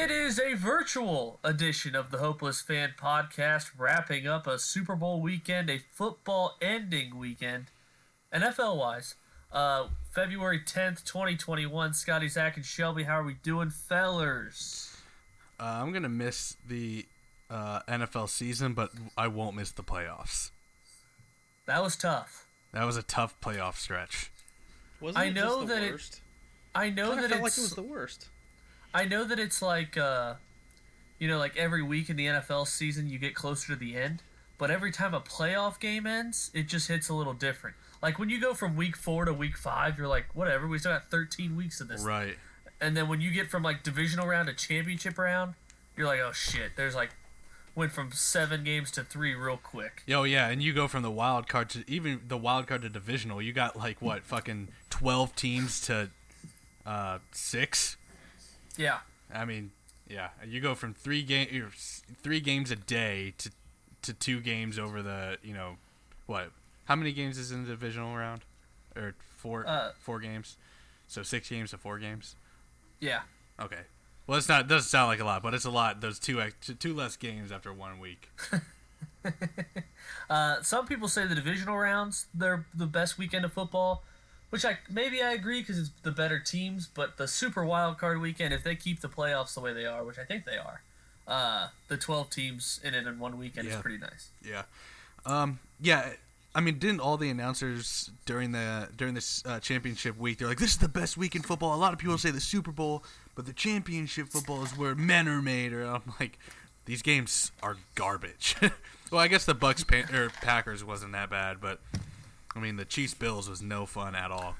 It is a virtual edition of the Hopeless Fan Podcast, wrapping up a Super Bowl weekend, a football ending weekend, NFL wise. Uh, February 10th, 2021. Scotty, Zach, and Shelby, how are we doing, fellers? Uh, I'm gonna miss the uh, NFL season, but I won't miss the playoffs. That was tough. That was a tough playoff stretch. Wasn't I it know just the that it- I know Kinda that felt like it was the worst. I know that it's like uh, you know, like every week in the NFL season you get closer to the end, but every time a playoff game ends, it just hits a little different. Like when you go from week four to week five, you're like, whatever, we still got 13 weeks of this. Right. And then when you get from like divisional round to championship round, you're like, oh shit, there's like went from seven games to three real quick. Yo, yeah, and you go from the wild card to even the wild card to divisional. You got like what, fucking twelve teams to uh, six. Yeah. I mean, yeah, you go from three game three games a day to to two games over the you know what? How many games is in the divisional round? Or four Uh, four games? So six games to four games. Yeah. Okay. Well, it's not. It doesn't sound like a lot, but it's a lot. Those two two less games after one week. Uh, some people say the divisional rounds they're the best weekend of football, which I maybe I agree because it's the better teams. But the Super Wild Card weekend, if they keep the playoffs the way they are, which I think they are, uh, the twelve teams in it in one weekend Yeah. is pretty nice. Yeah. Um. Yeah. I mean, didn't all the announcers during the during this uh, championship week? They're like, "This is the best week in football." A lot of people say the Super Bowl, but the championship football is where men are made. Or I'm like, these games are garbage. well, I guess the Bucks Pan- or Packers wasn't that bad, but I mean, the Chiefs Bills was no fun at all.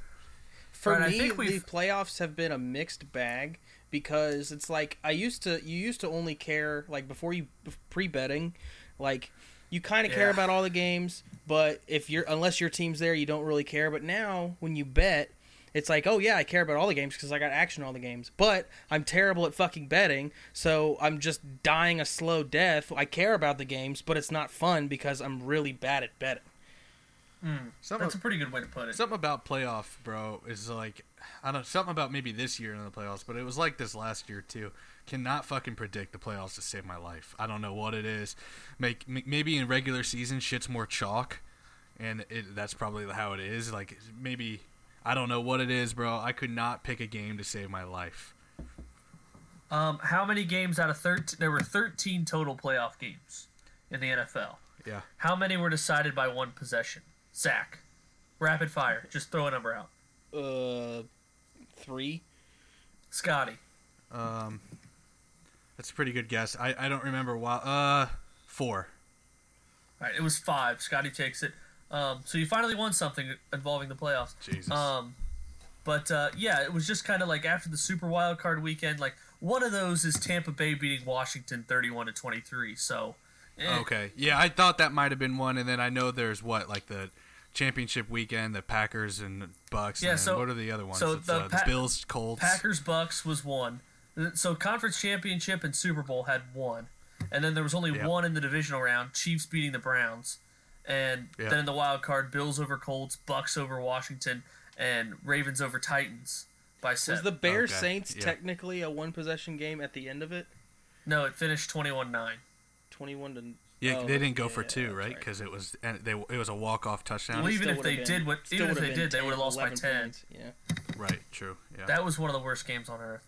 For Right, I me, think the playoffs have been a mixed bag because it's like I used to. You used to only care like before you pre betting, like you kind of care about all the games, but if you're unless your team's there, you don't really care. But now when you bet. It's like, oh yeah, I care about all the games because I got action in all the games. But I'm terrible at fucking betting, so I'm just dying a slow death. I care about the games, but it's not fun because I'm really bad at betting. Something, That's a pretty good way to put it. something about playoff, bro, is like I don't know, something about maybe this year in the playoffs, but it was like this last year too. Cannot fucking predict the playoffs to save my life. I don't know what it is. Make m- maybe in regular season shit's more chalk, and it, that's probably how it is. Like maybe I don't know what it is, bro. I could not pick a game to save my life. Um, how many games out of thirteen? There were thirteen total playoff games in the NFL. Yeah. How many were decided by one possession? Zach, rapid fire. Just throw a number out. Uh, three. Scotty. Um, that's a pretty good guess. I, I don't remember why. Uh, four. All right, it was five. Scotty takes it. Um, so you finally won something involving the playoffs. Jesus. Um, but uh, yeah, it was just kind of like after the Super Wild Card weekend. Like one of those is Tampa Bay beating Washington thirty-one to twenty-three. So eh, Okay. Yeah, I thought that might have been one, and then I know there's what like the championship weekend, the Packers and Bucks. Yeah, and so- what are the other ones? so It's, the uh, Pa- Bills, Colts. Packers Bucks was one. So conference championship and Super Bowl had one, and then there was only Yeah. one in the divisional round. Chiefs beating the Browns, and Yeah. then in the wild card, Bills over Colts, Bucks over Washington, and Ravens over Titans by Was seven. the Bears Okay, Saints yeah. technically a one possession game at the end of it? no, it finished twenty-one-nine. Twenty-one to. Yeah, oh, they didn't go yeah, for two, right? Because it was and they it was a walk off touchdown. Well, even if they would've did what- even if they been did, they would've lost by 10. points, Yeah. right. True. Yeah. That was one of the worst games on earth.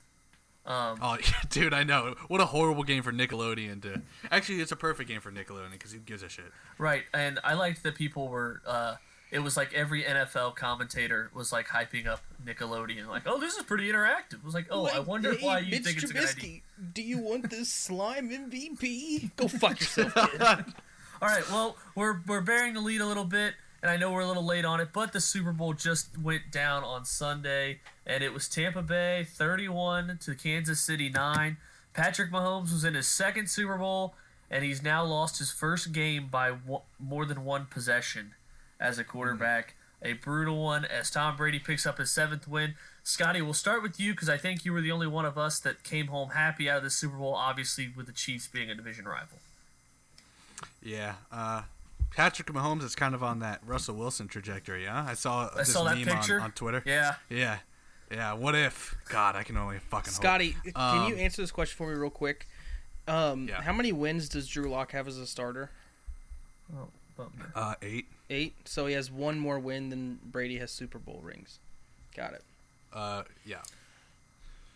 Um, Oh, dude, I know. What a horrible game for Nickelodeon to. Actually, it's a perfect game for Nickelodeon because who gives a shit? Right, and I liked that people were. Uh, it was like every NFL commentator was like hyping up Nickelodeon, like, "Oh, this is pretty interactive." It was like, "Oh, I wonder hey, why you Mitch think it's a good idea." Trubisky, Do you want this slime MVP? Go fuck yourself, kid. All right, well, we're we're bearing the lead a little bit, and I know we're a little late on it, but the Super Bowl just went down on Sunday, and it was Tampa Bay 31 to Kansas City 9. Patrick Mahomes was in his second Super Bowl, and he's now lost his first game by one, more than one possession as a quarterback. A brutal one as Tom Brady picks up his seventh win. Scotty, we'll start with you because I think you were the only one of us that came home happy out of the Super Bowl, obviously with the Chiefs being a division rival. Yeah. Uh, Patrick Mahomes is kind of on that Russell Wilson trajectory, huh? I saw I this saw that meme picture on, on Twitter. Yeah. Yeah. Yeah, what if? God, I can only fucking Scotty, hope. can you Um, answer this question for me real quick? Um, Yeah. How many wins does Drew Lock have as a starter? Oh. Uh, eight. Eight. So he has one more win than Brady has Super Bowl rings. Got it. Uh, yeah,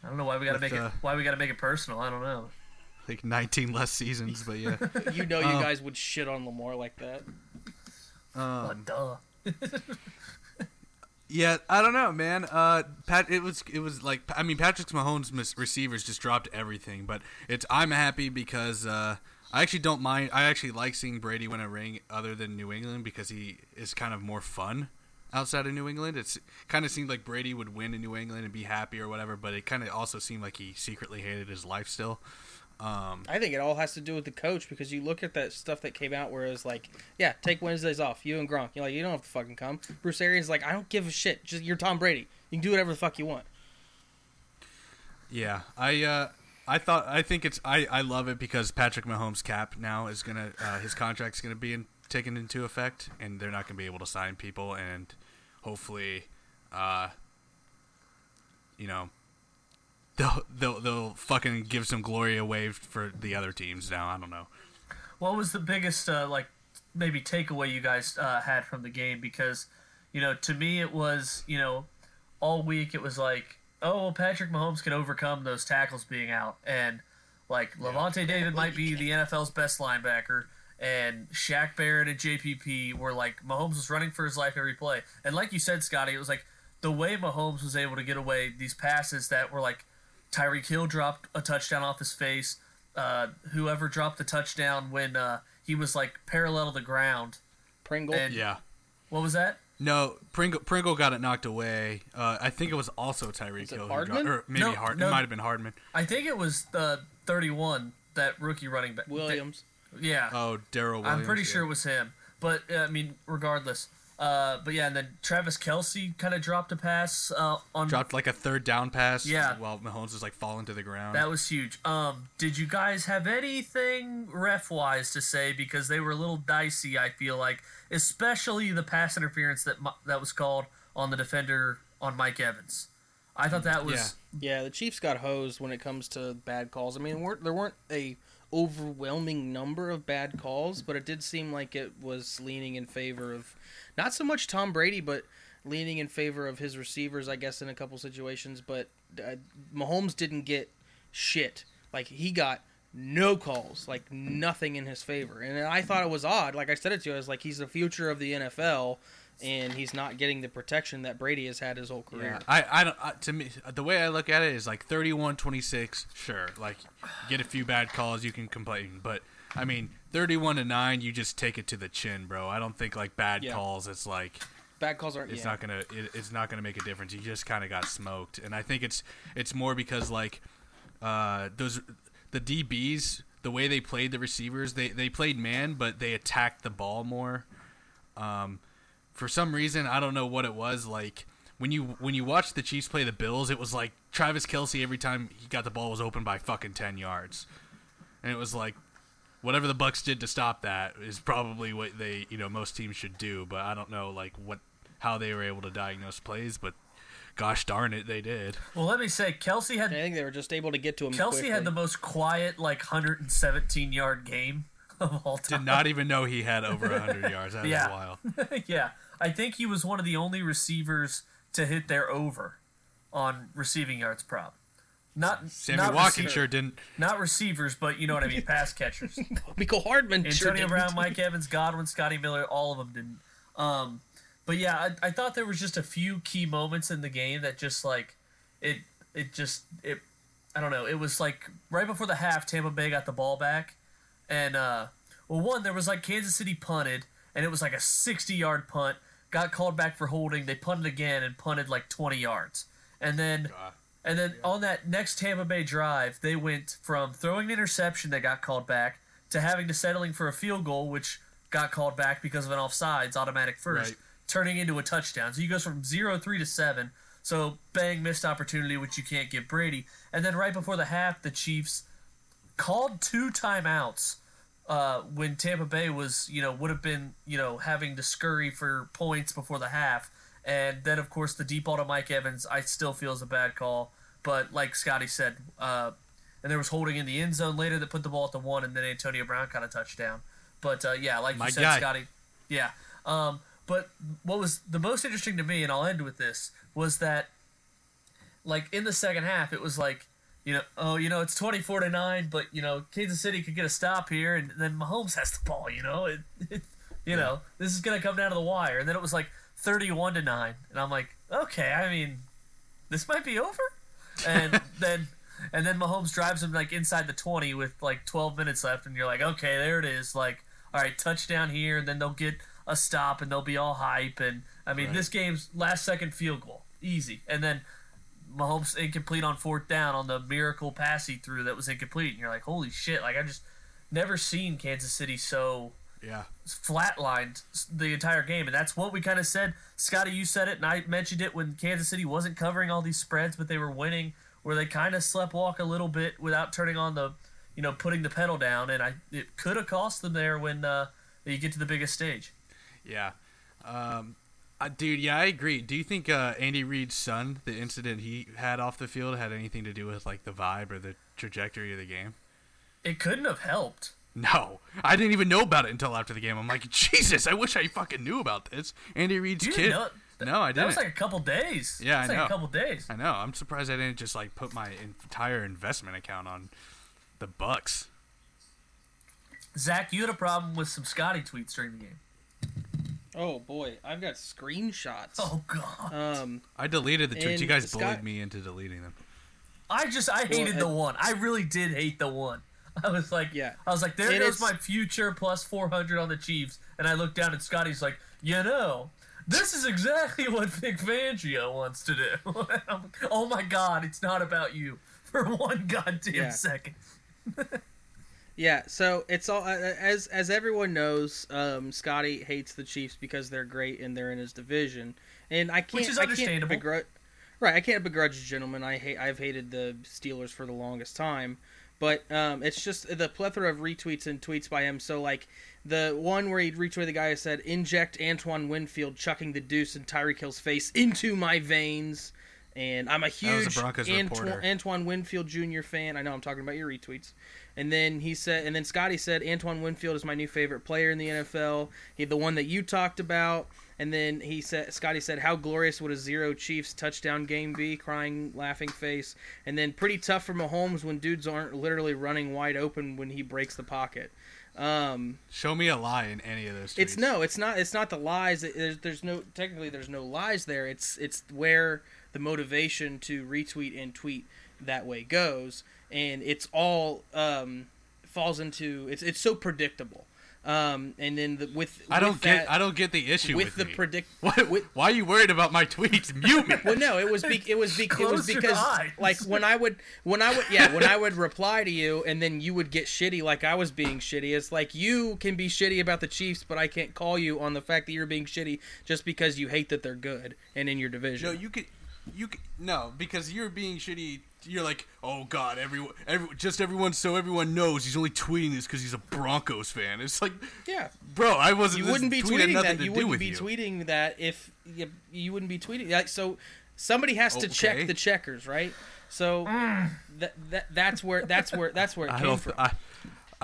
I don't know why we gotta With, make uh, it. Why we gotta make it personal? I don't know. like 19 less seasons, but yeah. You know, you Um, guys would shit on Lamar like that. Um, But duh. Yeah, I don't know, man. Uh, Pat, it was it was like I mean, Patrick Mahomes' mis- receivers just dropped everything, but it's I'm happy because uh, I actually don't mind. I actually like seeing Brady win a ring other than New England because he is kind of more fun outside of New England. It's kind of seemed like Brady would win in New England and be happy or whatever, but it kind of also seemed like he secretly hated his life still. Um, I think it all has to do with the coach because you look at that stuff that came out where it was like, yeah, take Wednesdays off. You and Gronk. You're like, you don't have to fucking come. Bruce Arians is like, I don't give a shit. Just you're Tom Brady. You can do whatever the fuck you want. Yeah, I uh, I thought I think it's I, I love it because Patrick Mahomes' cap now is gonna uh, his contract's gonna be in, taken into effect, and they're not gonna be able to sign people, and hopefully, uh, you know, they'll they'll they'll fucking give some glory away for the other teams now. I don't know. What was the biggest uh, like maybe takeaway you guys uh, had from the game? Because you know, to me, it was you know, all week it was like, oh, well, Patrick Mahomes can overcome those tackles being out, and like Lavonte David might be the NFL's best linebacker. And Shaq Barrett and JPP were like Mahomes was running for his life every play, and like you said, Scotty, it was like the way Mahomes was able to get away these passes that were like Tyreek Hill dropped a touchdown off his face. Uh, whoever dropped the touchdown when uh, he was like parallel to the ground. Pringle. And- Yeah. What was that? No, Pringle, Pringle got it knocked away. Uh, I think it was also Tyreek Was it Hill. Hardman? got- or maybe No, Hard. no. It might have been Hardman. I think it was the 31 that rookie running back. Williams. Yeah, Oh, Darrel Williams. I'm pretty yeah. sure it was him. But uh, I mean, regardless. Uh, but yeah, and then Travis Kelce kind of dropped a pass uh, on. dropped like a third down pass. Yeah. While Mahomes is like falling to the ground. That was huge. Um, did you guys have anything ref wise to say because they were a little dicey? I feel like, especially the pass interference that that was called on the defender on Mike Evans. I thought that was Yeah, the Chiefs got hosed when it comes to bad calls. I mean, weren't, there weren't a overwhelming number of bad calls, but it did seem like it was leaning in favor of not so much Tom Brady, but leaning in favor of his receivers, I guess, in a couple situations. But uh, Mahomes didn't get shit. Like he got no calls, like nothing in his favor. And I thought it was odd. Like I said it to you, I was like, he's the future of the NFL. And he's not getting the protection that Brady has had his whole career. Yeah, I, I don't. I, to me, the way I look at it is like 31-26, Sure, like get a few bad calls, you can complain, but I mean, thirty-one to nine, you just take it to the chin, bro. I don't think like bad Yeah. calls. It's like Bad calls aren't. it's yeah. not gonna. It, it's not gonna make a difference. You just kind of got smoked, and I think it's it's more because like uh, those the DBs, the way they played the receivers, they they played man, but they attacked the ball more. Um, for some reason, I don't know what it was. Like when you when you watch the Chiefs play the Bills, it was like Travis Kelce every time he got the ball was open by fucking ten yards, and it was like whatever the Bucks did to stop that is probably what they you know most teams should do. But I don't know like what how they were able to diagnose plays, but gosh darn it, they did. well. Let me say, Kelce had I think they were just able to get to him. Kelce had the most quiet, like 117 yard game of all time. Did not even know he had over hundred yards. That was Yeah. wild. yeah, I think he was one of the only receivers to hit their over on receiving yards prop. Not Sammy not Watkins receiver- sure didn't. not receivers, but you know what I mean, pass catchers. Mecole Hardman. sure Antonio didn't. Brown, Mike Evans, Godwin, Scotty Miller, all of them didn't. Um, but yeah, I, I thought there was just a few key moments in the game that just like it it just it I don't know. It was like right before the half, Tampa Bay got the ball back, and uh, well, one there was like Kansas City punted, and it was like a sixty-yard punt. Got called back for holding. They punted again and punted like twenty yards, and then. Ah. And then on that next Tampa Bay drive, they went from throwing an interception that got called back to having to settling for a field goal, which got called back because of an offsides automatic first, Right. turning into a touchdown. So you goes from zero three to seven. So bang, missed opportunity, which you can't give Brady. And then right before the half, the Chiefs called two timeouts uh, when Tampa Bay was, you know, would have been, you know, having to scurry for points before the half. And then, of course, the deep ball to Mike Evans, I still feel is a bad call. But like Scotty said, uh, and there was holding in the end zone later that put the ball at the one, and then Antonio Brown got a touchdown. But uh, yeah, like My you said, guy. Scotty, yeah. Um, but what was the most interesting to me, and I'll end with this, was that like in the second half, it was like, you know, oh, you know, it's twenty four to nine, but you know, Kansas City could get a stop here, and then Mahomes has the ball. You know, it, it you know, this is gonna come down to the wire, and then it was like thirty one to nine, and I'm like, okay, I mean, this might be over, and then. And then Mahomes drives him like inside the twenty with like twelve minutes left, and you're like, okay, there it is. Like, all right, touchdown here, and then they'll get a stop, and they'll be all hype. And I mean, Right. this game's last second field goal, easy. And then Mahomes incomplete on fourth down on the miracle pass he threw that was incomplete. And you're like, holy shit! Like I just never seen Kansas City so Yeah. flatlined the entire game, and that's what we kind of said. Scotty, you said it, and I mentioned it when Kansas City wasn't covering all these spreads, but they were winning, where they kind of slept walk a little bit without turning on the, you know, putting the pedal down, and I it could have cost them there when uh, you get to the biggest stage. Yeah. Um, uh, dude, yeah, I agree. Do you think uh, Andy Reid's son, the incident he had off the field, had anything to do with like the vibe or the trajectory of the game? It couldn't have helped. No, I didn't even know about it until after the game. I'm like, Jesus, I wish I fucking knew about this. Andy Reid's kid. know? No, I didn't. That was like a couple days. Yeah, I like know. a couple days. I know. I'm surprised I didn't just like put my entire investment account on the Bucks. Zach, you had a problem with some Scotty tweets during the game. Oh boy, I've got screenshots. Oh God. Um, I deleted the tweets. You guys Scott- bullied me into deleting them. I just I hated the uh, one. I really did hate the one. I was like, Yeah. I was like, there And goes it's- my future plus four hundred on the Chiefs. And I looked down at Scotty's like, you know, this is exactly what Vic Fangio wants to do. Like, oh my God, it's not about you for one goddamn Yeah. second. Yeah, so it's all uh, as as everyone knows. Um, Scotty hates the Chiefs because they're great and they're in his division, and I can't. Which is I can't understandable. begrudge. Right, I can't begrudge a gentleman. I hate. I've hated the Steelers for the longest time, but um, it's just the plethora of retweets and tweets by him. So like the one where he retweeted the guy who said, "Inject Antoine Winfield chucking the deuce in Tyreek Hill's face into my veins." And I'm a a huge Antoine, reporter. Antoine Winfield Jr. fan. I know I'm talking about your retweets. And then he said, and then Scotty said, Antoine Winfield is my new favorite player in the NFL. He, the one that you talked about. And then he said, Scotty said, how glorious would a zero Chiefs touchdown game be? Crying, laughing face. And then pretty tough for Mahomes when dudes aren't literally running wide open when he breaks the pocket. Um, Show me a lie in any of those. Tweets. it's no, it's not. It's not the lies. There's, there's no technically. There's no lies there. It's it's where the motivation to retweet and tweet that way goes, and it's all um, falls into. It's it's so predictable. Um, and then the, with I don't with get. that- I don't get the issue with with, the me. predict. Why, with- why are you worried about my tweets? Mute me. Well, no, it was be- it was be- it was because like when I would when I would yeah when I would reply to you and then you would get shitty like I was being shitty. It's like you can be shitty about the Chiefs, but I can't call you on the fact that you're being shitty just because you hate that they're good and in your division. No, you could, you could, no, because you're being shitty. You're like, oh god, everyone, every, just everyone, so everyone knows he's only tweeting this because he's a Broncos fan. It's like, yeah, bro, I wasn't. you wouldn't be tweeting that. You wouldn't be you. tweeting that if you, you wouldn't be tweeting like so. Somebody has to Okay. check the checkers, right? So mm. that, that that's where that's where that's where it I came don't. from. I,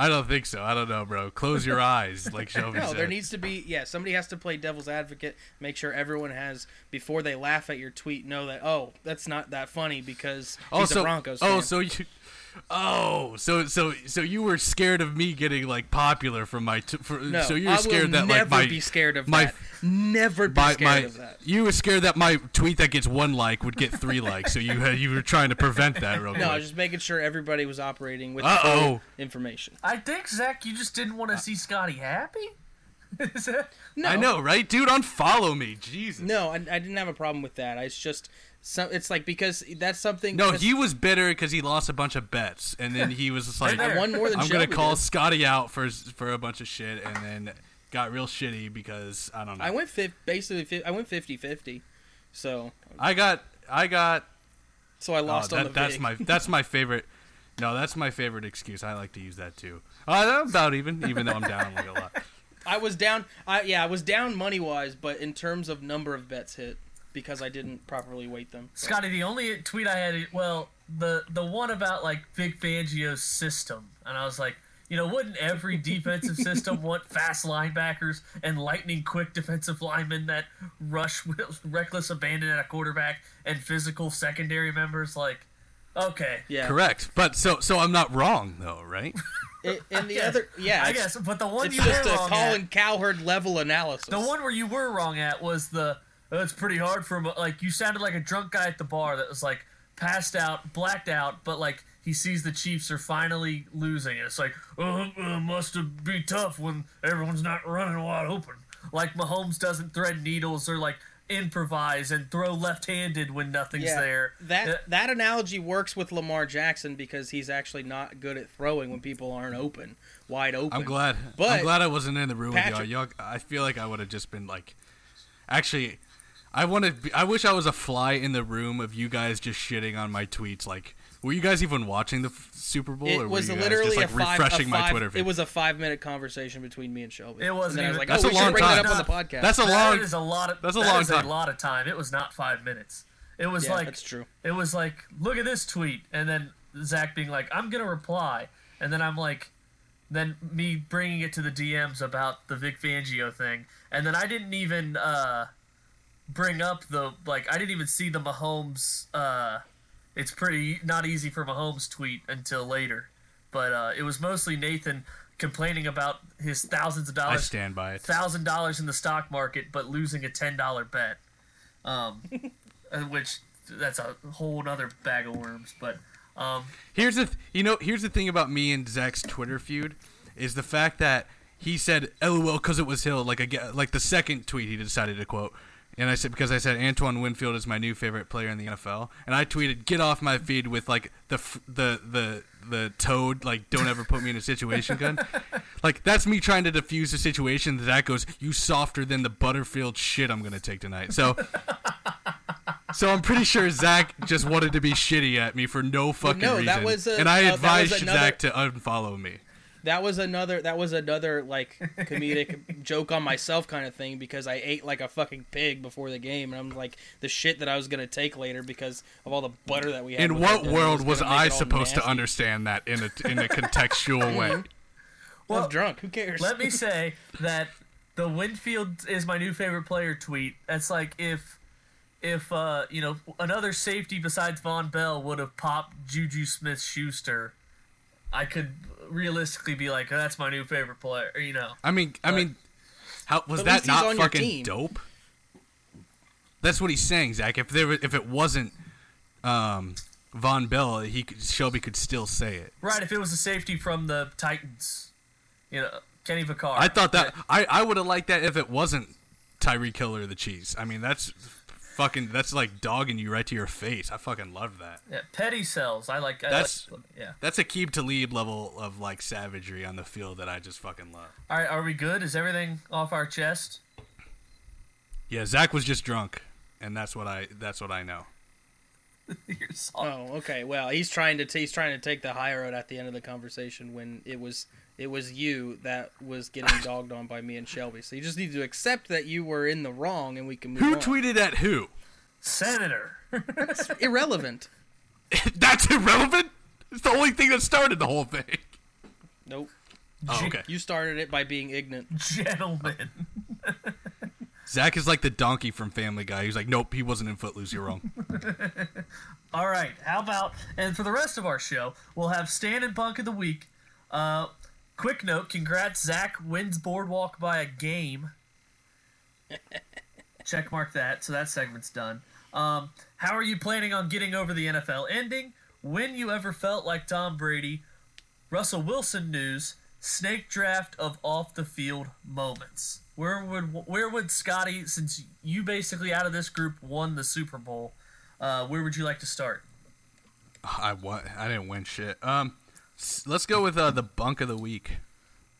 I don't think so. I don't know, bro. Close your eyes, like Shelby said. No, said. there needs to be yeah. Somebody has to play devil's advocate. Make sure everyone has before they laugh at your tweet. Know that oh, that's not that funny because he's oh, a Broncos oh, so you. Oh, so so so you were scared of me getting like popular from my. T- for, no, so you're I scared that never like my be scared of my- that. Never be my, scared my of that. you were scared that my tweet that gets one like would get three likes, so you had, you were trying to prevent that real No, I was just making sure everybody was operating with Uh-oh. full information. I think Zach, you just didn't want to see Scotty happy. Is that- No, I know, right, dude? Unfollow me, Jesus. No, I, I didn't have a problem with that. It's just so it's like because that's something. No, because he was bitter because he lost a bunch of bets, and then he was just like, Right I won more than "I'm gonna call did. Scotty out for for a bunch of shit," and then got real shitty because I don't know. I went fif- basically. Fi- I went 50-50. So I got, I got. so I Oh, lost on the that, that's vig. my that's my favorite. No, that's my favorite excuse. I like to use that too. Uh, about even, even though I'm down like a lot. I was down. I yeah, I was down money wise, but in terms of number of bets hit, because I didn't properly weight them. But- Scotty, the only tweet I had, well, the the one about like Vic Fangio's system, and I was like, you know, wouldn't every defensive system want fast linebackers and lightning quick defensive linemen that rush with reckless abandon at a quarterback and physical secondary members? Like, okay, yeah, Correct. But so so I'm not wrong though, right? It, and the other, yeah, I guess, but the one it's you just were a wrong Colin at, Cowherd level analysis. the one where you were wrong at was the. "Oh, It's pretty hard for him. Like you sounded like a drunk guy at the bar that was like passed out, blacked out, but like he sees the Chiefs are finally losing, and it's like, oh, it uh, must have be tough when everyone's not running wide open. Like Mahomes doesn't thread needles or like improvise and throw left-handed when nothing's yeah, there. that Uh, that analogy works with Lamar Jackson because he's actually not good at throwing when people aren't open, wide open. I'm glad. But- I'm glad I wasn't in the room with y'all. y'all. I feel like I would have just been like, actually, I want to. I wish I was a fly in the room of you guys just shitting on my tweets. Like, were you guys even watching the f- Super Bowl, or It was were you literally guys just like a five, refreshing a my Twitter feed? It was a five minute conversation between me and Shelby. It wasn't And then I was like, That's oh, a we long should bring that time. up on the podcast. That's a long. is a lot of. that's a that long is time. a lot of time. It was not five minutes. It was yeah, like that's true. it was like, look at this tweet, and then Zach being like, I'm gonna reply, and then I'm like, then me bringing it to the DMs about the Vic Fangio thing, and then I didn't even uh, bring up the like, I didn't even see the Mahomes. Uh, it's pretty not easy for Mahomes tweet until later, but uh, it was mostly Nathan complaining about his thousands of dollars. I stand by it. thousand dollars in the stock market, but losing a ten dollar bet, um, uh, which that's a whole other bag of worms. But um, Here's the th- you know here's the thing about me and Zach's Twitter feud is the fact that he said LOL because it was Hill like again like the second tweet he decided to quote and I said because I said Antoine Winfield is my new favorite player in the NFL and I tweeted get off my feed with like the f- the the the toad like don't ever put me in a situation gun like that's me trying to defuse the situation that goes you softer than the Butterfield shit I'm gonna take tonight so. So I'm pretty sure Zach just wanted to be shitty at me for no fucking no, reason, that was a- and I uh, that advised another- Zach to unfollow me. That was another. That was another like comedic joke on myself kind of thing because I ate like a fucking pig before the game, and I'm like the shit that I was gonna take later because of all the butter that we had. In what it, and it world was gonna I it all supposed to understand that in a in a contextual way? I Well, was drunk. Who cares? let me say that the Winfield is my new favorite player tweet. That's like if if uh, you know another safety besides Vonn Bell would have popped Juju Smith Schuster, I could realistically be like, that's my new favorite player. You know. I mean, I But- mean, how was that not fucking dope? That's what he's saying, Zach. If there, if it wasn't um, Vonn Bell, he could, Shelby could still say it. Right, if it was a safety from the Titans, you know, Kenny Vaccaro. I thought that I, I would have liked that if it wasn't Tyree Killer or the Cheese. I mean, that's fucking that's like dogging you right to your face. I fucking love that. Yeah, petty cells. I like. I That's- like, yeah. That's a keep to lead level of like savagery on the field that I just fucking love. All right, are we good? Is everything off our chest? Yeah, Zach was just drunk, and that's what I that's what I know. Oh, okay. Well, he's trying to t- he's trying to take the high road at the end of the conversation when it was it was you that was getting dogged on by me and Shelby. So you just need to accept that you were in the wrong, and we can move on. Who on. tweeted at who? Senator. Irrelevant. that's irrelevant. It's the only thing that started the whole thing. Nope. Oh, okay. You started it by being ignorant. Gentlemen. Zach is like the donkey from Family Guy. He's like, nope, he wasn't in Footloose. You're wrong. All right, how about and for the rest of our show, we'll have Stan and Punk of the week. Uh, quick note: Congrats, Zach wins Boardwalk by a game. Check mark that. So that segment's done. Um, how are you planning on getting over the NFL ending? When you ever felt like Tom Brady? Russell Wilson news. Snake draft of off the field moments. Where would where would Scotty, since you basically out of this group won the Super Bowl, uh, where would you like to start? I won. I didn't win shit. Um, s- let's go with uh, the bunk of the week.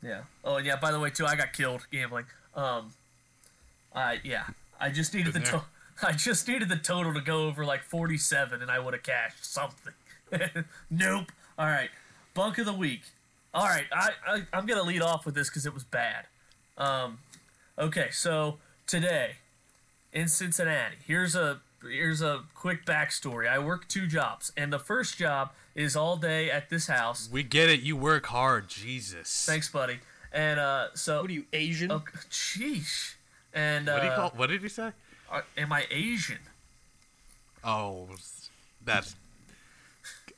Yeah. Oh, yeah. By the way, too, I got killed gambling. Um, I yeah. I just needed the to- I just needed the total to go over like forty-seven, and I would have cashed something. nope. All right. Bunk of the week. All right. I, I I'm gonna lead off with this because it was bad. Um, okay. So today, in Cincinnati. Here's a here's a quick backstory. I work two jobs, and the first job is all day at this house. We get it. You work hard. Jesus. Thanks, buddy. And uh, so, What are you Asian? oh, sheesh. And uh, What do you call? What did you say? are- am I Asian? Oh, that's.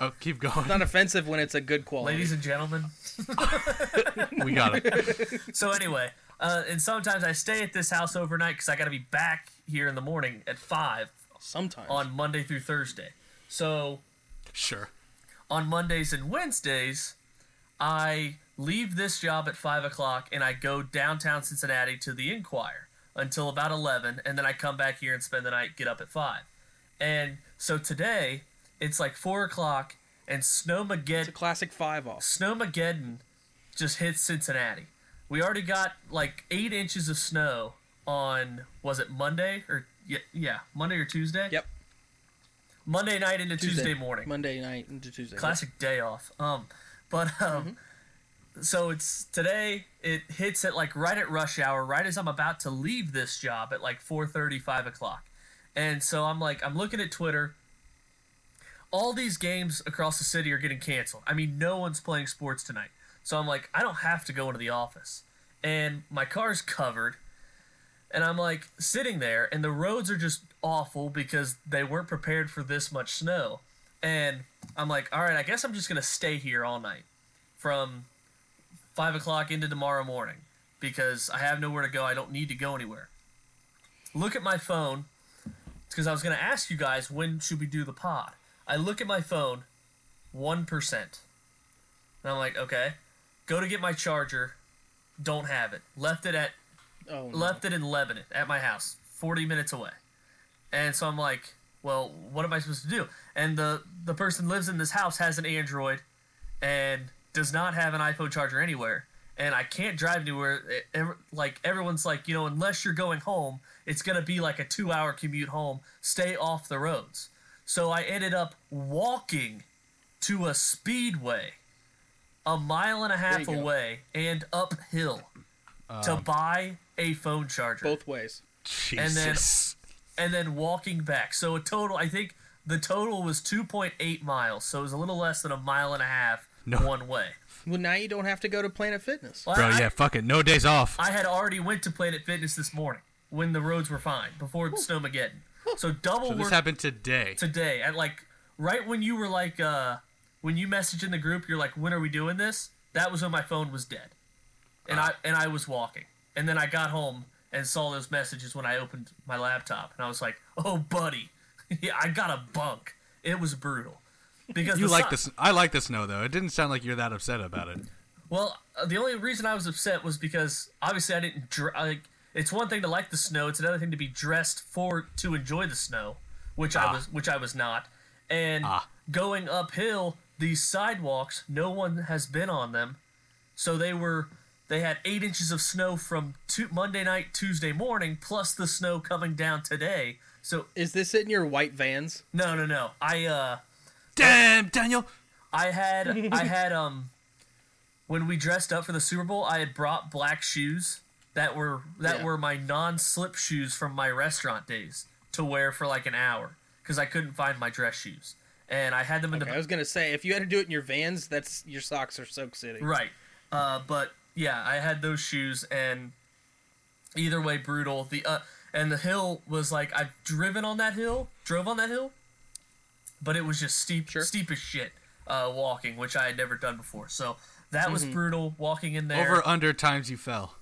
Oh, keep going. It's Not offensive when it's a good quality. Ladies and gentlemen. we got it. So anyway, uh, and sometimes I stay at this house overnight because I got to be back here in the morning at five Sometimes. on Monday through Thursday. So Sure. On Mondays and Wednesdays, I leave this job at five o'clock and I go downtown Cincinnati to the Inquirer until about eleven, and then I come back here and spend the night. Get up at five, and so today it's like four o'clock and it's a classic five off. Snowmageddon just hit Cincinnati. We already got like eight inches of snow on was it Monday or yeah, yeah Monday or Tuesday? Yep. Monday night into Tuesday, morning. Monday night into Tuesday. Classic day off. Um, but um, so it's today. It hits at like right at rush hour, right as I'm about to leave this job at like 4:30, 5 o'clock, and so I'm like, I'm looking at Twitter. All these games across the city are getting canceled. I mean, no one's playing sports tonight. So I'm like, I don't have to go into the office, and my car's covered. And I'm like sitting there, and the roads are just awful because they weren't prepared for this much snow. And I'm like, all right, I guess I'm just gonna stay here all night from five o'clock into tomorrow morning because I have nowhere to go. I don't need to go anywhere. Look at my phone because I was gonna ask you guys when should we do the pod. I look at my phone, one percent, and I'm like, okay, go to get my charger, don't have it. Left it at Oh, no. left it in Lebanon at my house, 40 minutes away. And so I'm like, well, what am I supposed to do? And the the person lives in this house has an Android and does not have an iPhone charger anywhere. And I can't drive anywhere. It- ev- like everyone's like, you know, unless you're going home, it's gonna be like a two-hour commute home. Stay off the roads. So I ended up walking to a speedway, a mile and a half you go. away, and uphill um, to buy a phone charger both ways. Jesus. And then walking back. So a total, I think the total was 2.8 miles. So it was a little less than a mile and a half No. one way. Well, now you don't have to go to Planet Fitness. Well, Bro, I, yeah, fuck it. No days off. I had already went to Planet Fitness this morning when the roads were fine before the Snowmageddon. So double so this work happened today. today at like right when you were like uh when you messaged in the group you're like when are we doing this that was when my phone was dead and i and i was walking and then i got home and saw those messages when i opened my laptop and i was like oh buddy yeah i got a bunk it was brutal because You like sun- this? I like the snow though. It didn't sound like you're that upset about it. well, uh, the only reason I was upset was because obviously I didn't dr- like. It's one thing to like the snow; it's another thing to be dressed for to enjoy the snow, which I Ah. was, which I was not. And Ah. going uphill, these sidewalks, no one has been on them, so they were. They had eight inches of snow from tu- Monday night, Tuesday morning, plus the snow coming down today. So Is this in your white vans? no, no, no. I uh, Damn, Daniel. I had I had um when we dressed up for the Super Bowl, I had brought black shoes that were that Yeah. were my non-slip shoes from my restaurant days to wear for like an hour because I couldn't find my dress shoes. And I had them in Okay, I was gonna say if you had to do it in your vans, that's your socks are soak city. right. Uh, but yeah, I had those shoes and either way brutal. The uh and the hill was like I've driven on that hill, drove on that hill, but it was just steep Sure. steep as shit uh, walking, which I had never done before. So that was Mm-hmm. brutal walking in there. Over under times you fell.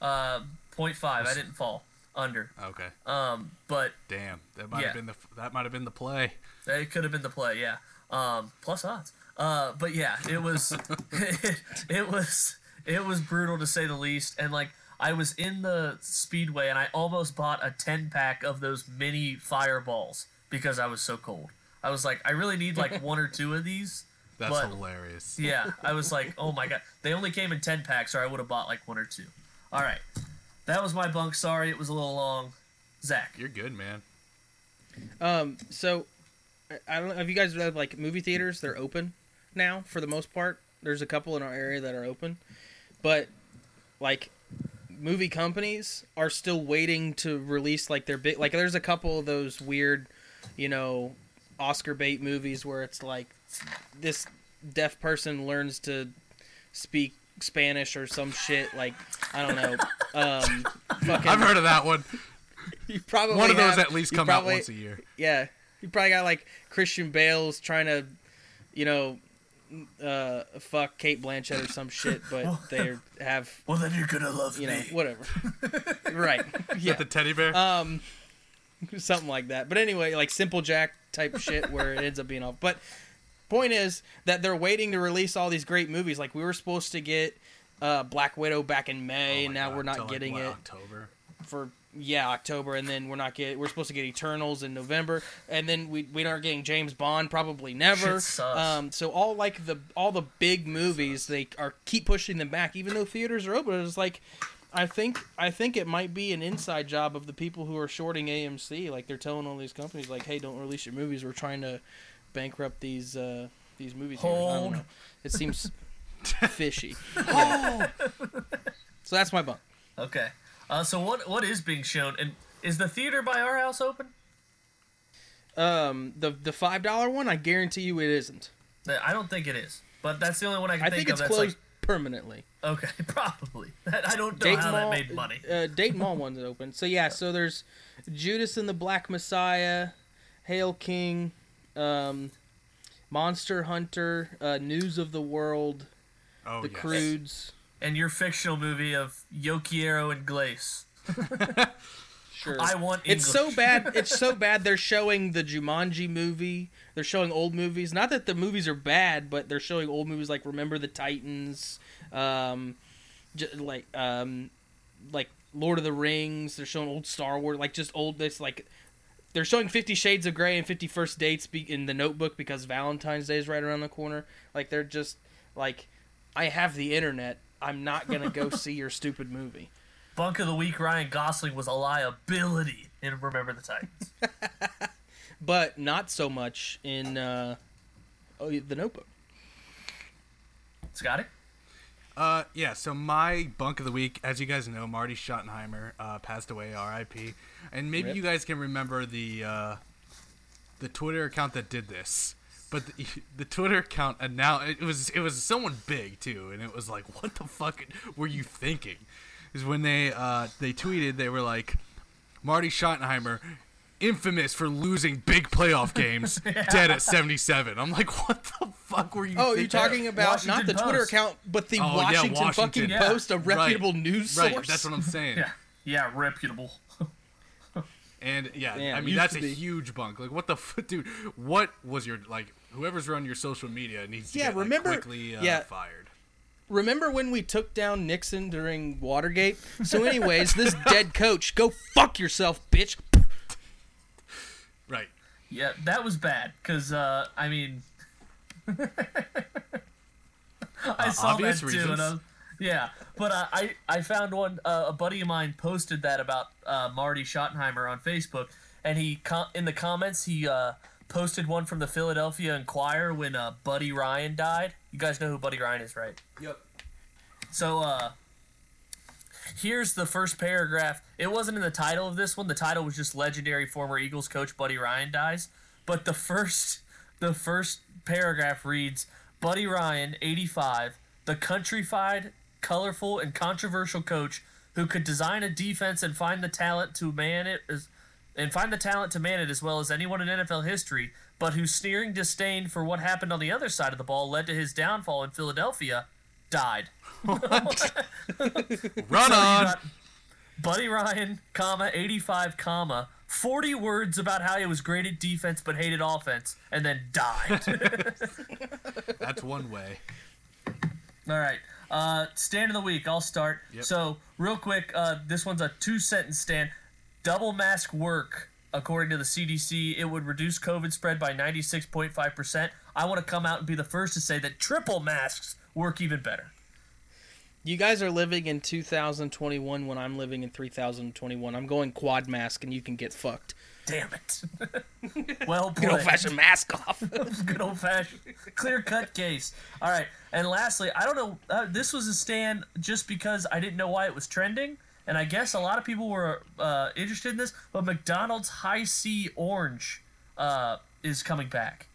uh, 0.5. I didn't fall under. Okay. Um, but Damn. That might Yeah. have been the that might have been the play. it could have been the play. Yeah. Um, plus odds. Uh, but yeah, it was it, it was it was brutal to say the least. And like I was in the speedway and I almost bought a 10 pack of those mini fireballs because I was so cold. I was like, I really need like one or two of these. That's But- hilarious. Yeah, I was like, oh my god. They only came in 10 packs, or I would have bought like one or two. All right. That was my bunk. Sorry, it was a little long. Zach. You're good, man. Um, so I- I don't know. Have you guys read like movie theaters? They're open now for the most part. There's a couple in our area that are open, but like movie companies are still waiting to release like their big like there's a couple of those weird, you know, Oscar bait movies where it's like this deaf person learns to speak Spanish or some shit like I don't know. Um fucking I've heard of that one. you probably One of those at least you come out once a year. Yeah. You probably got like Christian Bale's trying to, you know, uh, fuck Cate Blanchett or some shit, but they have, Well, then you're gonna love you know, me. whatever. right. Is Yeah. the teddy bear? Um, something like that. But anyway, like Simple Jack type shit where it ends up being off. But point is that they're waiting to release all these great movies. Like we were supposed to get uh, Black Widow back in May, Oh and now God, we're not till, like, getting what, it October. for yeah October, and then we're not get we're supposed to get Eternals in November, and then we we aren't getting James Bond probably never. Um, so all like the all the big movies they are keep pushing them back, even though theaters are open. It's like. I think I think it might be an inside job of the people who are shorting AMC. Like they're telling all these companies, like, "Hey, don't release your movies. We're trying to bankrupt these uh, these movie theaters." Hold. It seems fishy. Yeah. so that's my bunk. Okay. Uh, so what what is being shown? And is the theater by our house open? Um, the the five dollar one, I guarantee you it isn't. Uh, I don't think it is. But that's the only one I can I think, think it's of. That's closed permanently. okay, probably. I don't know Dayton how Mall, that made money. Uh, Dayton Mall one's open. So yeah, so there's Judas and the Black Messiah, Hail King, um, Monster Hunter, uh, News of the World, Oh, The yes. Croods. And your fictional movie of Yokiero and Glace. Sure. I want It's so bad. It's so bad. They're showing the Jumanji movie. They're showing old movies. Not that the movies are bad, but they're showing old movies like Remember the Titans, um, j- like um, like Lord of the Rings. They're showing old Star Wars, like just old. This like they're showing Fifty Shades of Grey and Fifty First Dates be- in the Notebook because Valentine's Day is right around the corner. Like they're just like, I have the internet. I'm not gonna go see your stupid movie. Bunk of the week, Ryan Gosling was a liability in Remember the Titans. but not so much in uh, oh, the Notebook. Scotty? Uh, yeah. So my bunk of the week, as you guys know, Marty Schottenheimer uh, passed away, R.I.P. And maybe Rip. you guys can remember the uh, the Twitter account that did this. But the, the Twitter account and now it was it was someone big too, and it was like, what the fuck were you thinking? Is when they uh, they tweeted they were like, Marty Schottenheimer, infamous for losing big playoff games, dead at seventy seven. I'm like, what the fuck were you? Oh, thinking? you're talking about not Washington the Twitter account, but the Oh, yeah, Washington, fucking Yeah. Post, a reputable news source. Right, that's what I'm saying. Yeah. Yeah, reputable. And yeah, Yeah, I mean that's a huge bunk. Like, what the f- dude? What was your like? Whoever's run your social media needs to Yeah, get like, quickly uh, yeah. fired. Remember when we took down Nixon during Watergate? So, anyways, this dead coach, go fuck yourself, bitch. Right. Yeah, that was bad because uh, I mean, I saw Uh, obvious that too. reasons. And I was, yeah, but uh, I I found one. Uh, a buddy of mine posted that about uh, Marty Schottenheimer on Facebook, and he com- in the comments he uh, posted one from the Philadelphia Inquirer when uh, Buddy Ryan died. You guys know who Buddy Ryan is, right? Yep. So uh here's the first paragraph. It wasn't in the title of this one. The title was just legendary former Eagles coach Buddy Ryan dies. But the first the first paragraph reads Buddy Ryan, 85, the countrified, colorful and controversial coach who could design a defense and find the talent to man it as and find the talent to man it as well as anyone in NFL history, but whose sneering disdain for what happened on the other side of the ball led to his downfall in Philadelphia, died. Run on. Buddy Ryan, comma, 85, comma, 40 words about how he was great at defense but hated offense, and then died. That's one way. All right. Uh, stand of the week. I'll start. Yep. So, real quick, uh, this one's a two sentence stand. Double mask work, according to the CDC, it would reduce COVID spread by 96.5%. I want to come out and be the first to say that triple masks work even better. You guys are living in 2021 when I'm living in 3021. I'm going quad mask and you can get fucked. Damn it. well Good played. old fashioned mask off. good old fashioned clear cut case. All right, and lastly, I don't know. Uh, this was a stand just because I didn't know why it was trending, and I guess a lot of people were uh, interested in this, but McDonald's Hi-C Orange uh, is coming back,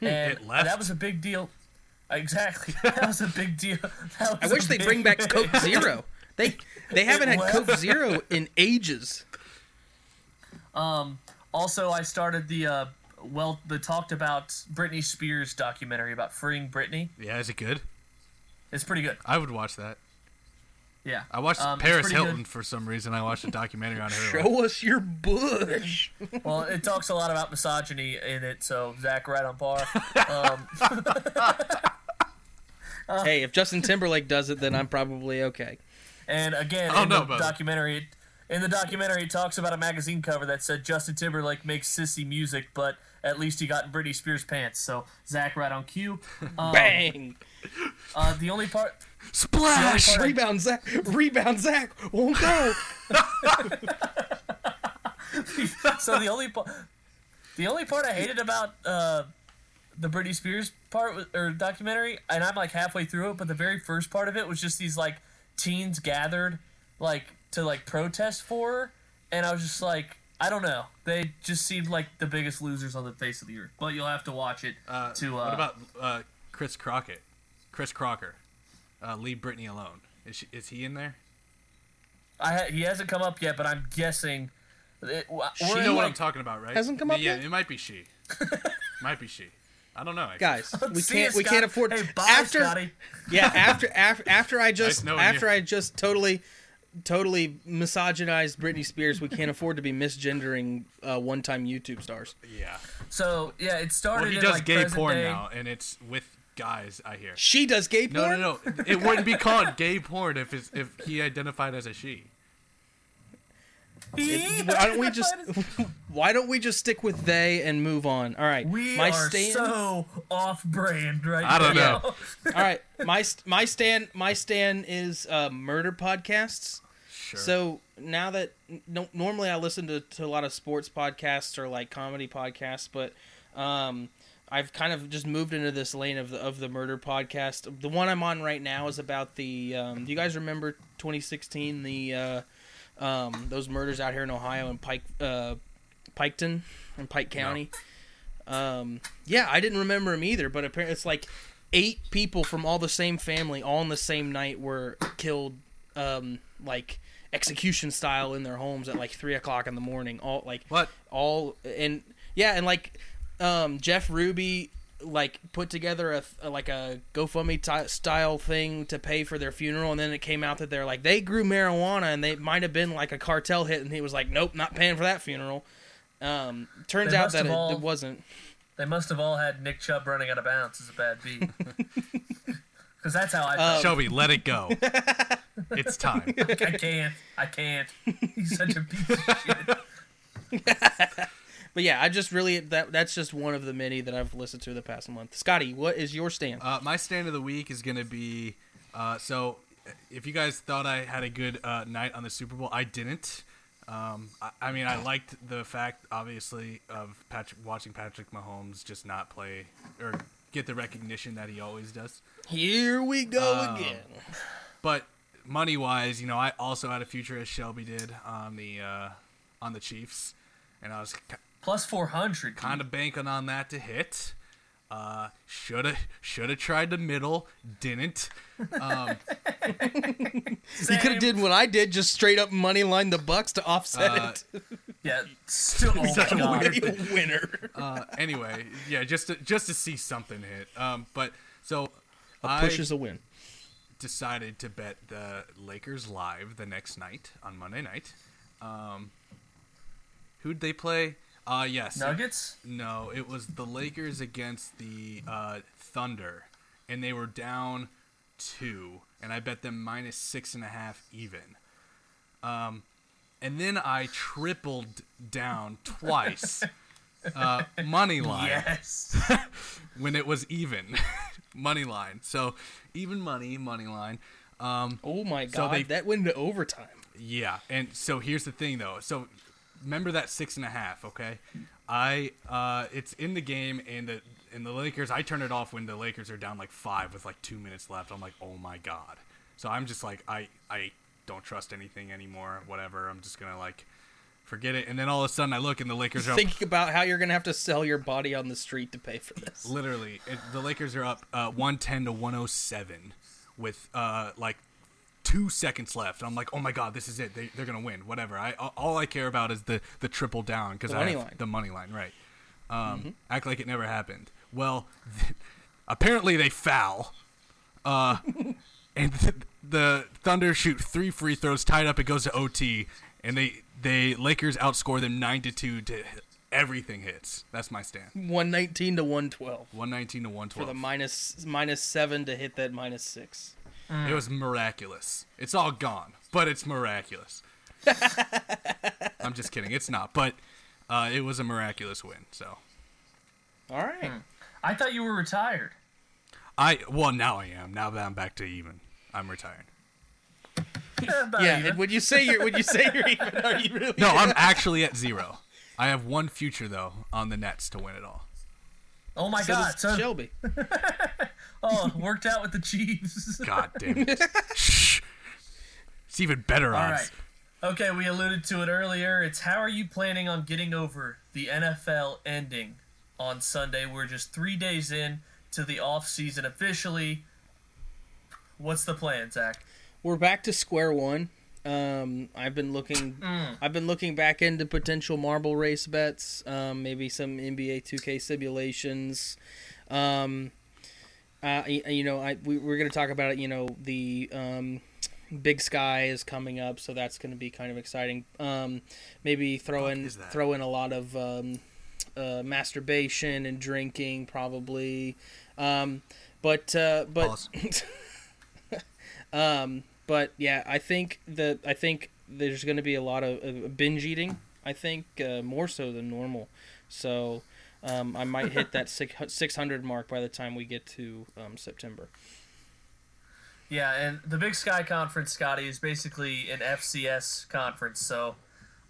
and It left. that was a big deal. Exactly, that was a big deal. That I was a wish they big- bring back Coke Zero. They they haven't had left. Coke Zero in ages. Um, also, I started the uh, well, the talked about Britney Spears documentary about freeing Britney. Yeah, is it good? It's pretty good. I would watch that. Yeah, I watched Um, Paris Hilton good. for some reason. I watched a documentary on her. Show us your bush. Well, it talks a lot about misogyny in it, so Zach, right on par. Um, hey, if Justin Timberlake does it, then I'm probably okay. and again, Oh, in the brother. documentary, in the documentary, it talks about a magazine cover that said Justin Timberlake makes sissy music, but at least he got in Britney Spears pants. So Zach, right on cue. Um, Bang! Uh, the only part, Splash! part- Rebound Zach. Rebound Zach. Won't go. so the only part, the only part I hated about uh, the Britney Spears part was- or documentary, and I'm like halfway through it, but the very first part of it was just these like teens gathered like to like protest for her, and I was just like, I don't know, they just seemed like the biggest losers on the face of the earth. But you'll have to watch it Uh, to. Uh, what about uh, Chris Crockett? Chris Crocker. Uh, leave Britney alone. Is, she, is he in there? I ha- he hasn't come up yet, but I'm guessing. It, we're You know what like- I'm talking about, right? Hasn't come up yeah, yet? it might be she. might be she. I don't know. actually. Guys, we See can't you, we Scott. can't afford Hey, bye, after Scotty. yeah after after after I just knowing after you. I just totally totally misogynized Britney Spears. We can't afford to be misgendering uh, one time YouTube stars. Yeah. So yeah, it started. Well, he in, does like, gay porn day. now, and it's with guys. I hear. She does gay porn. no, no. no. It wouldn't be called gay porn if it's, if he identified as a she. Why don't we just Why don't we just stick with they and move on? All right, We my are stand. so off-brand right I don't now. know. All right, my my stand my stand is uh, murder podcasts. Sure. So now that no, normally I listen to, to a lot of sports podcasts or like comedy podcasts, but um, I've kind of just moved into this lane of the of the murder podcast. The one I'm on right now is about the. Um, do you guys remember 2016 the uh, um, those murders out here in Ohio in Pike uh, Piketon in Pike County? Um, yeah, I didn't remember them either, but apparently it's like eight people from all the same family all on the same night were killed um, like execution style in their homes at like three o'clock in the morning all like What? all and yeah and like um, jeff ruby like put together a, a like a gofundme ty style thing to pay for their funeral and then it came out that they're like they grew marijuana and they might have been like a cartel hit and he was like nope not paying for that funeral um, turns out that it, all- it wasn't They must have all had Nick Chubb running out of bounds as a bad beat. Because that's how I Um, felt. Shelby, let it go. it's time. I can't. I can't. He's such a piece of shit. But yeah, I just really that that's just one of the many that I've listened to the past month. Scotty, what is your stand? Uh, my stand of the week is going to be uh, so. If you guys thought I had a good uh, night on the Super Bowl, I didn't. Um, I, I mean, I liked the fact, obviously, of Patrick watching Patrick Mahomes just not play or get the recognition that he always does. Here we go Um, again. But money wise, you know, I also had a future as Shelby did on the uh, on the Chiefs, and I was Plus 400. kind of banking on that to hit. Uh, shoulda shoulda tried the middle, didn't. Um, You could have did what I did, just straight up money line the Bucs to offset Uh, it. Yeah. Still. Oh Such a weird- winner. uh, anyway, yeah, just to, just to see something hit. Um, but so a push is a win. decided to bet the Lakers live the next night on Monday night. Um, who'd they play? Uh, yes, Nuggets? No, it was the Lakers against the uh, Thunder, and they were down two, and I bet them minus six and a half even. Um, and then I tripled down twice, uh, money line Yes. when it was even, money line. So even money, money line. Um, Oh my god! So god, they- that went into overtime. yeah, and so here's the thing though. So remember that six and a half, okay? I uh it's in the game and the and the Lakers I turn it off when the Lakers are down like five with like two minutes left. I'm like, oh my god. So I'm just like I I don't trust anything anymore. Whatever. I'm just gonna like forget it. And then all of a sudden, I look and the Lakers are up. Thinking about how you're gonna have to sell your body on the street to pay for this. Literally, it, the Lakers are up uh, 110 to 107 with uh, like two seconds left. I'm like, oh my god, this is it. They, they're gonna win. Whatever. I all I care about is the the triple down because I have line. the money line right. Um, Act like it never happened. Well, apparently they foul. Uh, and th- the Thunder shoot three free throws, tied up. It goes to OT, and they they Lakers outscore them nine to two. To everything hits. That's my stand. 119 to 112 One nineteen to one twelve. for the minus minus seven to hit that minus six. It was miraculous. It's all gone, but it's miraculous. I'm just kidding. It's not, but uh, it was a miraculous win. So All right. I thought you were retired. I well now I am. Now that I'm back to even, I'm retired. Yeah, even. and when you say you're when you say you're even, are you really? No, I'm actually at zero. I have one future though on the Nets to win it all. oh my So god! So Shelby. oh, worked out with the Chiefs. God damn it! Shh. It's even better All odds. right. Okay, we alluded to it earlier. It's how are you planning on getting over the NFL ending on Sunday? We're just three days in to the off season officially. What's the plan, Zach? We're back to square one. Um, I've been looking. I've been looking back into potential marble race bets. Um, maybe some NBA 2K simulations. Um, uh, y- you know, I we, we're going to talk about it. You know, the um, Big Sky is coming up, so that's going to be kind of exciting. Um, maybe throw in throw in a lot of um, uh, masturbation and drinking, probably. Um, but uh, but um, but yeah, I think that I think there's going to be a lot of uh, binge eating. I think uh, more so than normal. So um, I might hit that 600 mark by the time we get to um, September. Yeah, and the Big Sky Conference, Scotty, is basically an FCS conference. So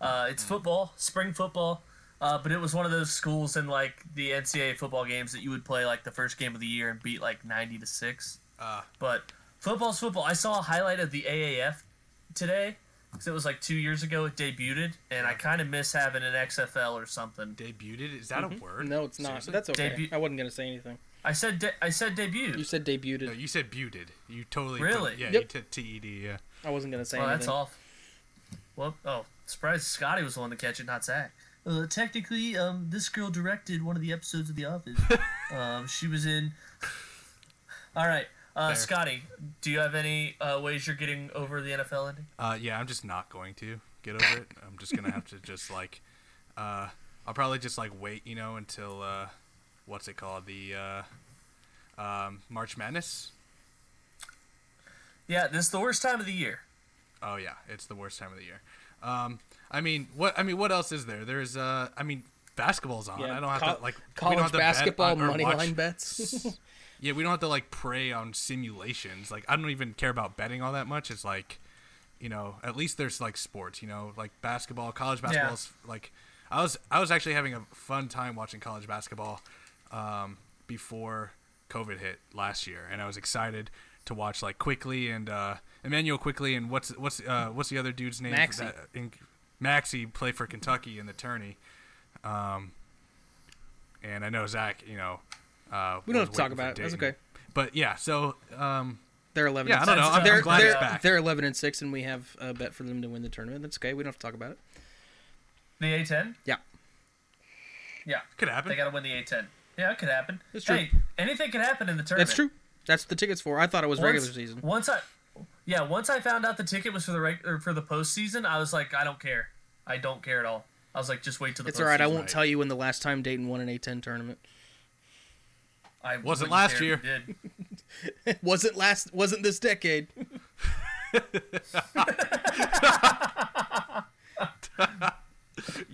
uh, it's football, spring football. Uh, but it was one of those schools in like the NCAA football games that you would play like the first game of the year and beat like ninety to six. Uh, But football's football. I saw a highlight of the AAF today because it was like two years ago it debuted, and I kind of miss having an XFL or something. debuted? Is that a word? Mm-hmm. No, it's not. Seriously? That's okay. Debut- I wasn't going to say anything. I said de- I said debuted. You said debuted. No, you said buted. You totally Really? yeah, Yep. you said TED. Yeah. I wasn't going to say Oh, anything. that's off. Well, oh, surprised Scotty was the one to catch it, not Zach. Uh, technically, um, this girl directed one of the episodes of The Office. um, she was in. All right, uh, Scotty, do you have any uh, ways you're getting over the NFL ending? Uh, yeah, I'm just not going to get over it. I'm just gonna have to just like, uh, I'll probably just like wait, you know, until uh, what's it called, the uh, um, March Madness. Yeah, this is the worst time of the year. Oh yeah, it's the worst time of the year. Um, I mean, what I mean, what else is there? There's uh, I mean, basketball's on. Yeah, I don't have co- to like we don't College have to bet basketball on- money watch- line bets. Yeah, we don't have to like prey on simulations. Like I don't even care about betting all that much. It's like, you know, at least there's like sports. You know, like basketball, college basketball is like. I was I was actually having a fun time watching college basketball um, before COVID hit last year, and I was excited to watch like Quickley and uh, Immanuel Quickley and what's what's uh, what's the other dude's name? Maxey. That, in, Maxey play for Kentucky in the tourney. Um, and I know Zach, you know. Uh, we don't have to talk about it. That's okay. But yeah, so um, They're 11. yeah, I and don't know. six. I'm, they're, I'm glad they're, it's back. they're 11 and 6, and we have a bet for them to win the tournament. That's okay. We don't have to talk about it. The A10? Yeah. Yeah, Could happen. they got to win the A10. Yeah, it could happen. That's true. Hey, anything could happen in the tournament. That's true. That's what the tickets for. I thought it was Once- regular season. Once I, yeah, once I found out the ticket was for the reg- or for the postseason, I was like, I don't care. I don't care at all. I was like, just wait till the. It's all right. I won't right. tell you when the last time Dayton won an A10 tournament. I Wasn't last year. Did. wasn't last. Wasn't this decade.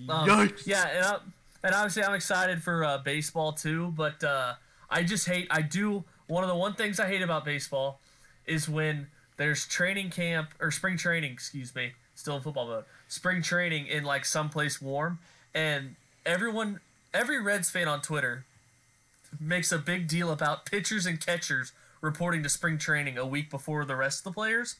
Um, Yikes. Yeah, and, I, and obviously I'm excited for uh, baseball too, but uh, I just hate. I do one of the one things I hate about baseball is when there's training camp or spring training. Excuse me, still in football mode. Spring training in like someplace warm, and everyone, every Reds fan on Twitter makes a big deal about pitchers and catchers reporting to spring training a week before the rest of the players.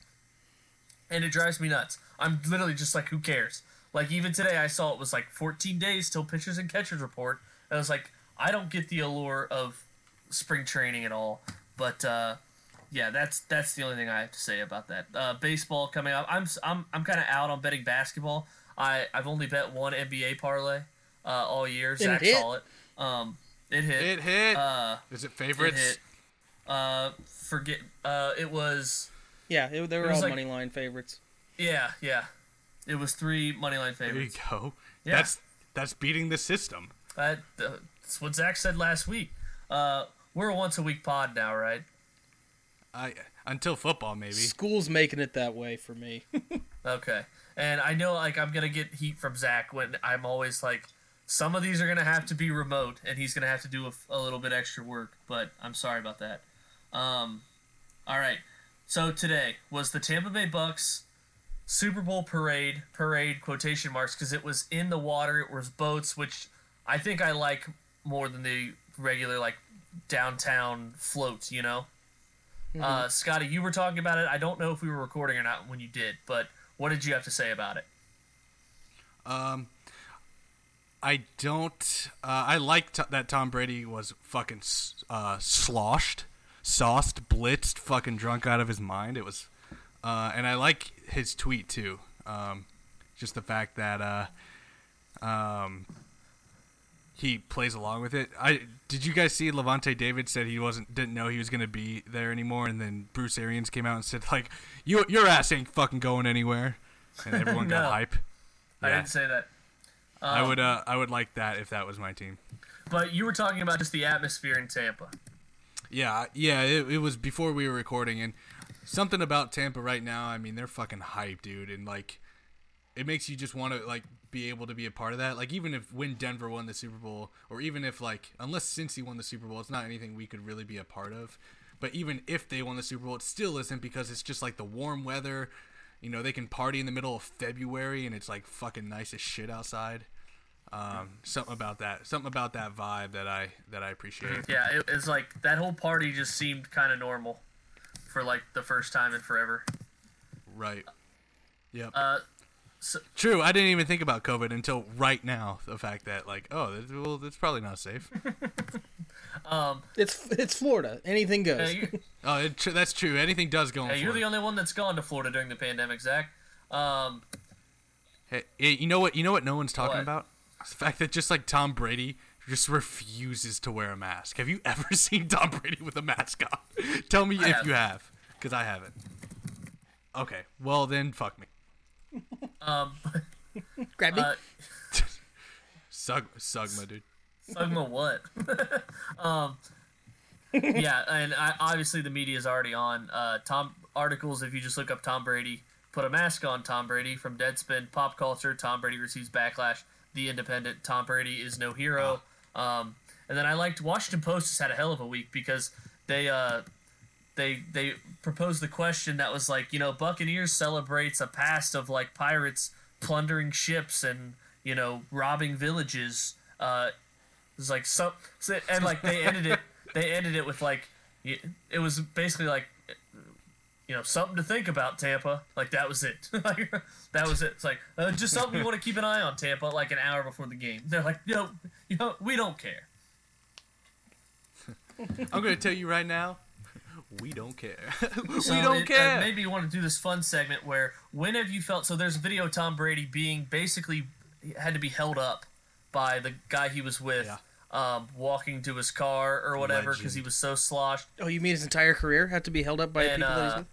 and it drives me nuts. I'm literally just like, who cares? Like even today, I saw it was like 14 days till pitchers and catchers report. And I was like, I don't get the allure of spring training at all. But uh, yeah, that's that's the only thing I have to say about that. Uh, baseball coming up. I'm I'm I'm kind of out on betting basketball. I I've only bet one NBA parlay uh, all year. Zach saw it. Um, it hit. It hit. Uh, Is it favorites? it favorites? hit. Uh, forget. Uh, it was. Yeah, it, they were It all like- money line favorites. Yeah, yeah. It was three money line favorites. There you go. Yeah. That's that's beating the system. That, uh, that's what Zach said last week. Uh, we're a once a week pod now, right? I until football maybe. School's making it that way for me. Okay. And I know like I'm gonna get heat from Zach when I'm always like, some of these are gonna have to be remote, and he's gonna have to do a, a little bit extra work. But I'm sorry about that. Um, all right. So today was the Tampa Bay Bucs Super Bowl parade. Parade quotation marks because it was in the water. It was boats, which I think I like more than the regular like downtown floats. You know. Uh, Scotty, you were talking about it. I don't know if we were recording or not when you did, but what did you have to say about it? Um, I don't. Uh, I like t- that Tom Brady was fucking uh, sloshed, sauced, blitzed, fucking drunk out of his mind. It was, uh, and I like his tweet too. Um, just the fact that uh, um, he plays along with it. I did you guys see Lavonte David said he wasn't didn't know he was gonna be there anymore, and then Bruce Arians came out and said like, "You your ass ain't fucking going anywhere," and everyone No. got hype. I Yeah. didn't say that. I Um, would uh, I would like that if that was my team. But you were talking about just the atmosphere in Tampa. Yeah, yeah, it, it was before we were recording, and something about Tampa right now. I mean, they're fucking hype, dude, and like, it makes you just want to like be able to be a part of that. Like, even if when Denver won the Super Bowl, or even if like unless Cincy won the Super Bowl, it's not anything we could really be a part of. But even if they won the Super Bowl, it still isn't because it's just like the warm weather. You know, they can party in the middle of February, and it's like fucking nice as shit outside. Um, something about that, something about that vibe that I that I appreciate. Yeah, it, it's like that whole party just seemed kind of normal for like the first time in forever. Right. Yep. Uh, True. I didn't even think about COVID until right now. The fact that like, oh, well, that's probably not safe. um, It's it's Florida. Anything goes. you, oh, it, tr- that's true. Anything does go. yeah, you're the only one that's gone to Florida during the pandemic, Zach. Um, Hey, you know what? You know what? No one's talking What? about. The fact that just like Tom Brady just refuses to wear a mask. Have you ever seen Tom Brady with a mask on? Tell me if have. you have, because I haven't. Okay. Well then, fuck me. um, Grab me. uh, Sug, Sugma, dude. Sugma what? um, yeah, and I, obviously the media is already on. Uh, Tom articles. If you just look up Tom Brady, put a mask on Tom Brady from Deadspin, Pop Culture. Tom Brady receives backlash. The Independent. Tom Brady is no hero. Um, and then I liked Washington Post just had a hell of a week because they uh, they they proposed the question that was like you know Buccaneers celebrates a past of like pirates plundering ships and you know robbing villages. Uh, it's like so, so and like they ended it. They ended it with like it was basically like you know something to think about Tampa. Like that was it. like that was it. It's like uh, just something you want to keep an eye on Tampa. Like an hour before the game, they're like no, you know we don't care. I'm gonna tell you right now. We don't care. we So don't it- uh, care. maybe you want to do this fun segment where when have you felt? So there's a video of Tom Brady being basically had to be held up by the guy he was with, um, walking to his car or whatever because he was so sloshed. oh, you mean his entire career had to be held up by And, people that he's uh, with?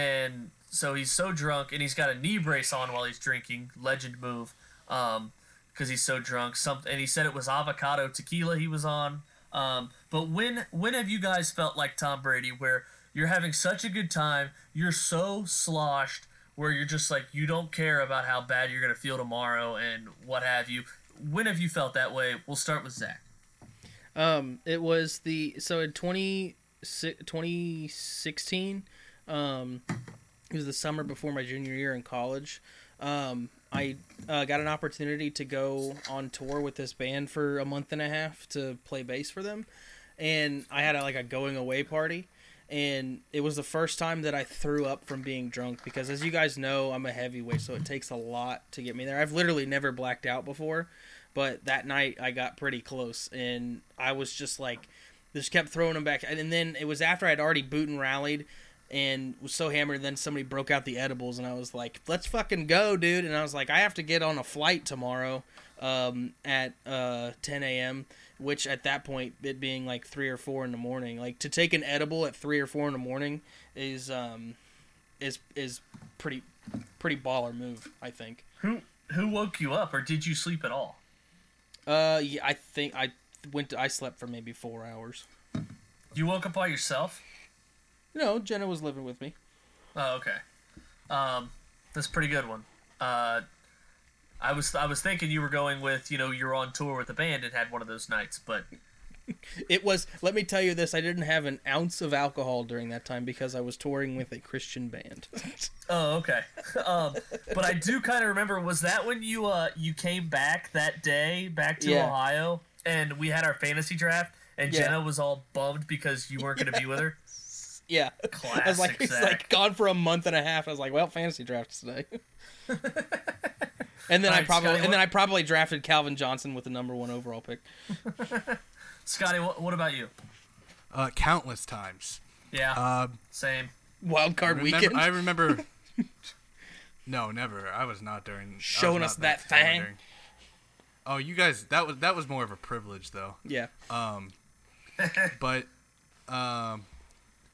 and so he's so drunk and he's got a knee brace on while he's drinking. Legend move. Um because he's so drunk. Some and he said it was avocado tequila he was on. Um but when when have you guys felt like tom brady where you're having such a good time you're so sloshed where you're just like you don't care about how bad you're gonna feel tomorrow and what have you when have you felt that way? We'll start with zach. Um, it was the so in 20, 2016, um, it was the summer before my junior year in college. Um, I uh, got an opportunity to go on tour with this band for a month and a half to play bass for them, and I had a, like a going away party, and it was the first time that I threw up from being drunk because, as you guys know, I'm a heavyweight, so it takes a lot to get me there. I've literally never blacked out before, but that night I got pretty close, and I was just like, just kept throwing them back, and then it was after I'd already boot and rallied. And was so hammered, then somebody broke out the edibles, and I was like, "Let's fucking go, dude!" And I was like, "I have to get on a flight tomorrow um, at uh, 10 a.m." which at that point it being like three or four in the morning like to take an edible at three or four in the morning is um is is pretty pretty baller move i think Who who woke you up, or did you sleep at all? uh yeah i think i went to, i slept for maybe four hours You woke up by yourself? no jenna was living with me Oh, okay. Um, that's a pretty good one. Uh, I was I was thinking you were going with you know you're on tour with the band and had one of those nights, but it was let me tell you this i didn't have an ounce of alcohol during that time because i was touring with a christian band oh okay. um, but I do kind of remember was that when you uh you came back that day back to Yeah. Ohio and we had our fantasy draft and Yeah. Jenna was all bummed because you weren't going to be with her. yeah Classic i was like Zach. like gone for a month and a half i was like well fantasy draft today and then i Alright, probably Scotty, and then i probably drafted calvin johnson with the number one overall pick Scotty, what, what about you? Uh, countless times. Yeah, Uh, same. wild card remember, weekend I remember. no, never. I was not during. Showing not us that hammered thing. during- Oh, you guys. That was that was more of a privilege though. yeah Um, but um,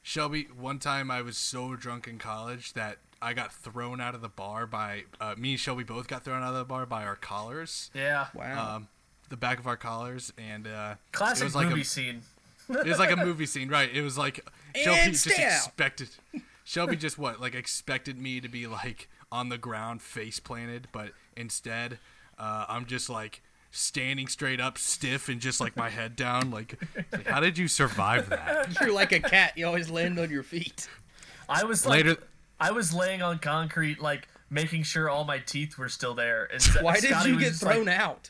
Shelby, one time I was so drunk in college that I got thrown out of the bar by uh, me and Shelby both got thrown out of the bar by our collars, Yeah, wow um, the back of our collars, and uh, classic it was like movie a, scene. it was like a movie scene, right? It was like Shelby And just out. expected. Shelby just what like expected me to be like on the ground, face planted, but instead, uh, I'm just like standing straight up, stiff, and just like my head down. Like, like, how did you survive that? you're like a cat you always land on your feet I was like, Later- I was laying on concrete, like making sure all my teeth were still there. And why did Scotty you get thrown like, out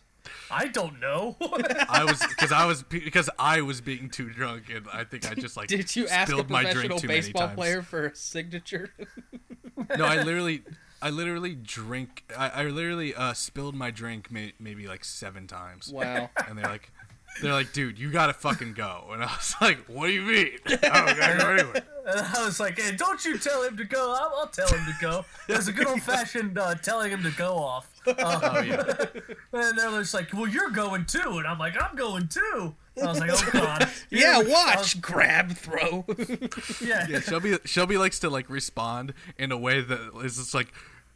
I don't know. I was because I was because I was being too drunk, and I think I just like did you ask a my professional baseball player for a signature No, I literally, I literally drink. I, I literally uh, spilled my drink may, maybe like seven times. wow and they're like, they're like, dude, you gotta fucking go. And I was like, what do you mean? I gotta go anyway. and I was like, hey, don't you tell him to go. I'll, I'll tell him to go. There's a good old fashioned uh, telling him to go off. Uh, Oh yeah. and they're just like, well, you're going too. And I'm like, I'm going too. And I was like, oh god. yeah I was- watch grab throw Yeah. Yeah, Shelby Shelby likes to like respond in a way that is just like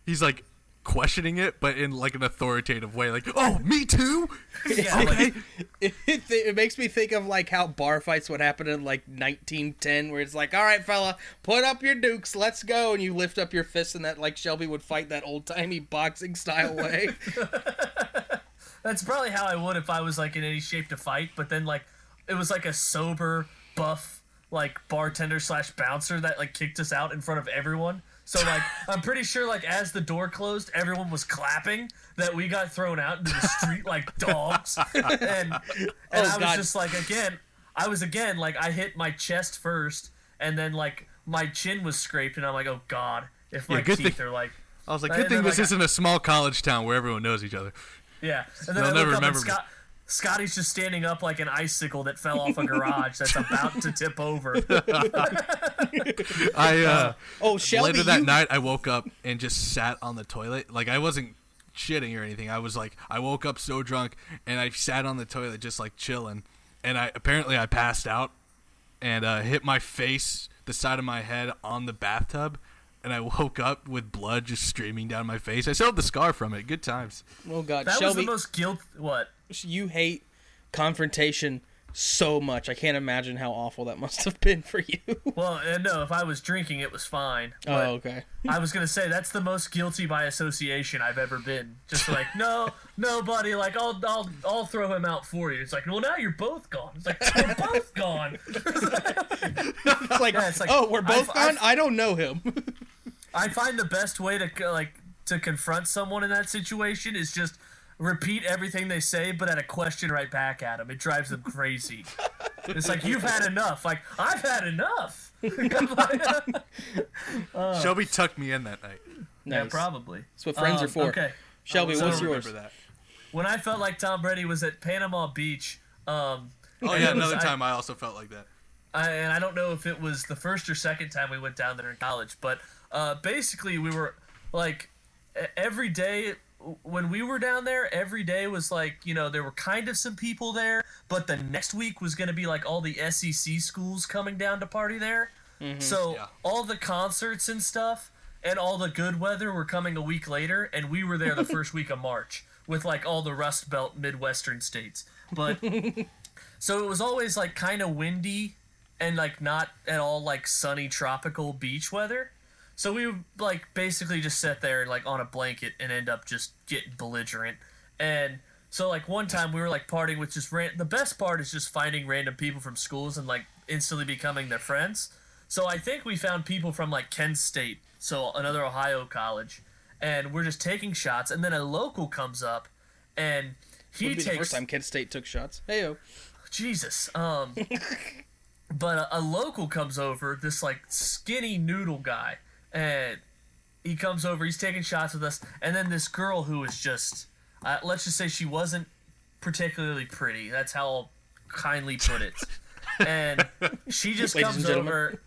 he's like questioning it, but in like an authoritative way, like, "Oh, me too." Yeah, like, it, it, it makes me think of like how bar fights would happen in like 1910 where it's like all right fella put up your dukes let's go and you lift up your fist and that like shelby would fight that old-timey boxing style way That's probably how I would if I was like in any shape to fight. But then like it was like a sober, buff, like bartender slash bouncer that like kicked us out in front of everyone. So like I'm pretty sure like as the door closed, everyone was clapping that we got thrown out into the street like dogs. And and Oh, I was just like again, I was again like I hit my chest first, and then like my chin was scraped, and I'm like, oh god, if my Yeah, teeth thing- are like. I was like, "Good thing then, this like, isn't a small college town where everyone knows each other." Yeah, and then They'll I never look up and remember me. Scott, Scotty's just standing up like an icicle that fell off a garage that's about to tip over. I uh, oh shelby later that you, night, I woke up and just sat on the toilet. Like I wasn't shitting or anything. I was like, I woke up so drunk and I sat on the toilet just like chilling. And I apparently I passed out and uh, hit my face, the side of my head on the bathtub. And I woke up with blood just streaming down my face. I still have the scar from it. Good times. oh god That was shelby the most guilt. What? You hate confrontation so much i can't imagine how awful that must have been for you Well, uh, no. If I was drinking, it was fine. oh okay I was gonna say that's the most guilty by association I've ever been. Just like, no, no, buddy. Like, I'll, I'll, I'll throw him out for you. It's like, well, now you're both gone. It's like we're both gone. it's like, Yeah, it's like, oh we're both I've- gone i don't know him I find the best way to like to confront someone in that situation is just repeat everything they say, but at a question right back at them. It drives them crazy. It's like you've had enough. Like I've had enough. Shelby tucked me in that night. Yeah, probably. That's what friends Um, are for. Okay. Shelby, So- what's I yours? remember that. When I felt like Tom Brady was at Panama Beach, um, Oh yeah, it was- another I- time I also felt like that. I, and I don't know if it was the first or second time we went down there in college, but uh, basically we were like e- every day when we were down there, every day was like you know there were kind of some people there, but the next week was going to be like all the SEC schools coming down to party there. Mm-hmm. So Yeah. all the concerts and stuff and all the good weather were coming a week later, and we were there the first week of March with like all the Rust Belt Midwestern states. But so it was always like kind of windy and like not at all like sunny tropical beach weather. So we would like basically just sit there like on a blanket and end up just getting belligerent. And so like one time we were like partying with just ran- the best part is just finding random people from schools and like instantly becoming their friends. So I think we found people from like Kent State, so another Ohio college, and we're just taking shots. And then a local comes up, and he Would be takes the first time Kent State took shots. Hey yo. Jesus. Um, but a, a local comes over, this like skinny noodle guy, and he comes over. He's taking shots with us, and then this girl who is just, uh, let's just say she wasn't particularly pretty. That's how I'll kindly put it. And she just Ladies comes over.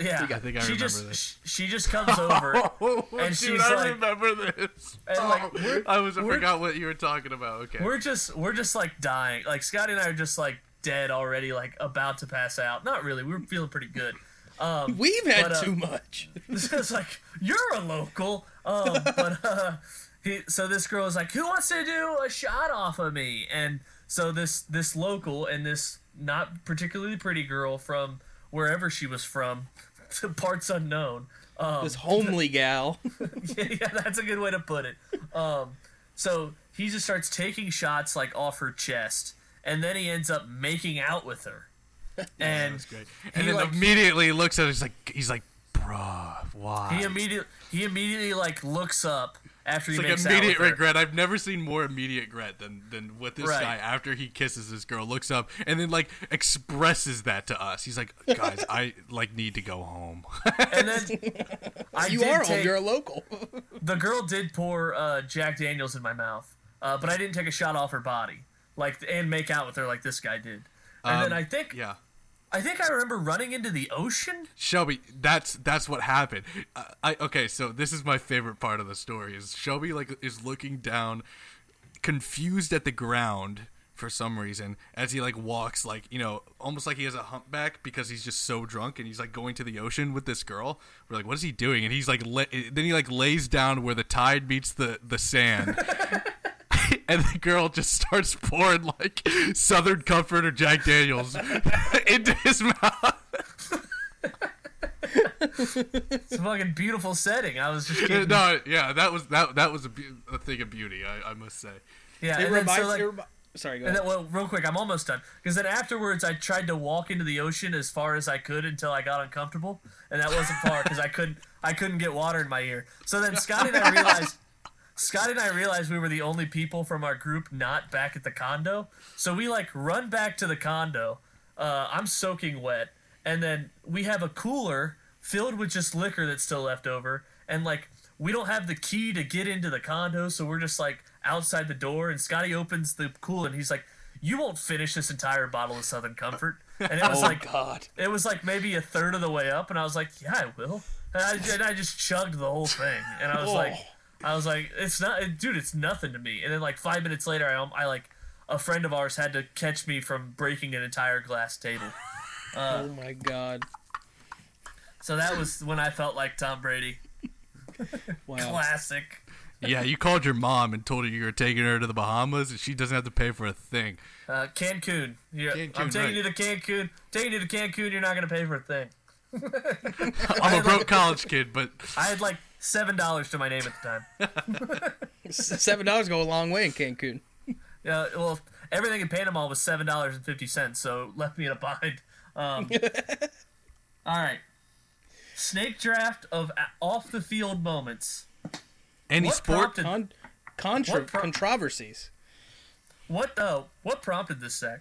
Yeah, I think I she remember just this. she, she just comes over Oh, And dude, she's I like- remember this. and like I was I forgot what you were talking about. Okay. we're just we're just like dying. Like Scotty and I are just like dead already, like about to pass out. Not really. We are feeling pretty good. Um, We've had But, uh, too much. it's like you're a local. Um, but uh, he, so this girl is like, "Who wants to do a shot off of me?" And so this this local and this not particularly pretty girl from wherever she was from, parts unknown. Um, This homely gal. yeah, that's a good way to put it. Um, so he just starts taking shots like off her chest, and then he ends up making out with her. And That's great. he, And then like- immediately looks at it. He's like, he's like, bruh, why? he immediately he immediately like looks up after it's he like makes out immediate with her. regret. I've never seen more immediate regret than than what this Right. guy after he kisses this girl looks up and then like expresses that to us. He's like, guys, I like need to go home. And then I You did are home. You're a local. the girl did pour uh, Jack Daniels in my mouth, uh, but I didn't take a shot off her body, like and make out with her like this guy did. And then Um, I think yeah. I think I remember running into the ocean. Shelby, that's that's what happened. Uh, I okay, so this is my favorite part of the story is Shelby like is looking down, confused at the ground for some reason as he like walks like you know almost like he has a humpback because he's just so drunk and he's like going to the ocean with this girl. We're like, what is he doing? And he's like, la- then he like lays down where the tide meets the the sand. And the girl just starts pouring like Southern Comfort or Jack Daniels into his mouth. It's a fucking beautiful setting. I was just uh, kidding. no, yeah, that was that that was a, be- a thing of beauty, I, I must say. Yeah, It and then, reminds. so, like, it remi- Sorry, go and ahead. then, well, real quick, I'm almost done. Because then afterwards, I tried to walk into the ocean as far as I could until I got uncomfortable, and that wasn't far because I couldn't I couldn't get water in my ear. So then Scotty and I realized Scotty and I realized we were the only people from our group not back at the condo. So we like run back to the condo. Uh, I'm soaking wet, and then we have a cooler filled with just liquor that's still left over, and like we don't have the key to get into the condo, so we're just like outside the door. And Scotty opens the cooler, and he's like, "You won't finish this entire bottle of Southern Comfort." And it was oh like God. it was like maybe a third of the way up, and I was like, "Yeah, I will." And I, and I just chugged the whole thing, and I was Oh. like, "I was like, it's not, dude, it's nothing to me." And then like five minutes later, I, I like a friend of ours had to catch me from breaking an entire glass table. oh my God. So that was when I felt like Tom Brady. Wow. Classic. Yeah, you called your mom and told her you were taking her to the Bahamas, and she doesn't have to pay for a thing. Uh, Cancun. You're, I'm taking right. you to Cancun. Taking you to Cancun. You're not gonna pay for a thing. I'm a broke college kid, but I had like seven dollars to my name at the time. Seven dollars go a long way in Cancun. Yeah, well, everything in Panama was seven dollars and fifty cents, so it left me in a bind. Um, all right, snake draft of off the field moments. any What sport. prompted Con- contra- What pro- controversies. what? Uh, what prompted this, Zach?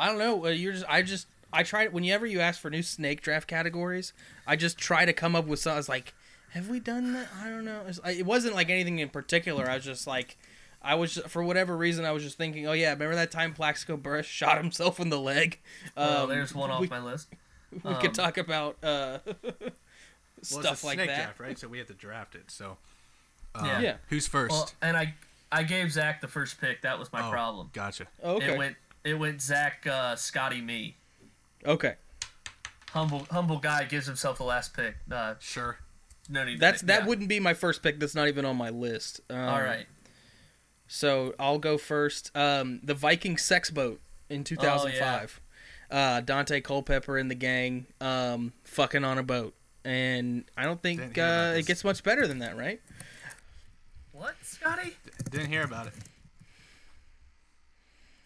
I don't know. uh, You're just. I just. I try. Whenever you ask for new snake draft categories, I just try to come up with something. I was like, have we done that? I don't know. It wasn't like anything in particular. I was just like, I was for whatever reason I was just thinking. Oh yeah, remember that time Plaxico Burress shot himself in the leg? Well, Um, there's one off we, my list. we Um, could talk about uh, Well, it's a stuff like snake that. draft, right? So we have to draft it. So, uh, Yeah. Yeah. Who's first? Well, and I I gave Zach the first pick. That was my Oh, problem. Gotcha. Okay. It went it went Zach, uh, Scotty, me. okay. Humble humble guy gives himself the last pick. Uh, Sure. No need. That's pick- that yeah. wouldn't be my first pick. That's not even on my list. Um, All right. So I'll go first. Um, the Viking sex boat in 2005. uh, Daunte Culpepper and the gang um, fucking on a boat, and I don't think Didn't hear about uh, it gets much better than that, right? What, Scotty? Didn't hear about it.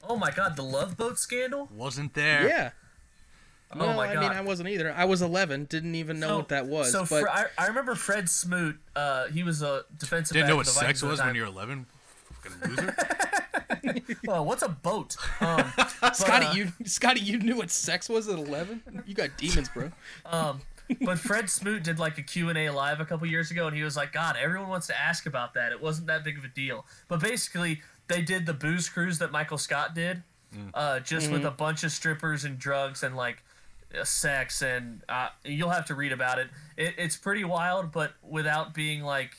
Oh my God, the Love Boat scandal. Wasn't there. Yeah. Oh No, my I mean I wasn't either. I was 11, didn't even know So- what that was. So but Fre- I, I remember Fred Smoot. Uh, he was a defensive. Didn't back know what the sex Vikings was when you were 11. Fucking loser. Well, what's a boat? Um, but, Scotty, uh, you Scotty, you knew what sex was at 11? You got demons, bro. Um, but Fred Smoot did like a Q&A live a couple years ago, and he was like, God, everyone wants to ask about that. It wasn't that big of a deal. But basically, they did the booze cruise that Michael Scott did, uh, just with a bunch of strippers and drugs and like sex, and uh, you'll have to read about it. it. It's pretty wild, but without being like,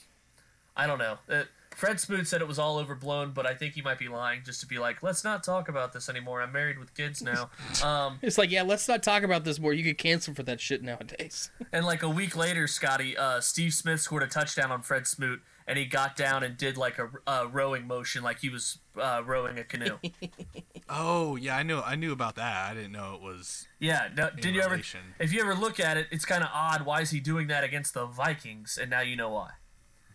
I don't know. Uh, Fred Smoot said it was all overblown, but I think he might be lying just to be like, let's not talk about this anymore. I'm married with kids now. Um, It's like, yeah, let's not talk about this more. You get canceled for that shit nowadays. And like a week later, Scotty, uh, Steve Smith scored a touchdown on Fred Smoot, and he got down and did like a uh, rowing motion, like he was uh, rowing a canoe. oh yeah, I knew I knew about that. I didn't know it was. yeah, no, did you ever? If you ever look at it, it's kind of odd. Why is he doing that against the Vikings? And now you know why.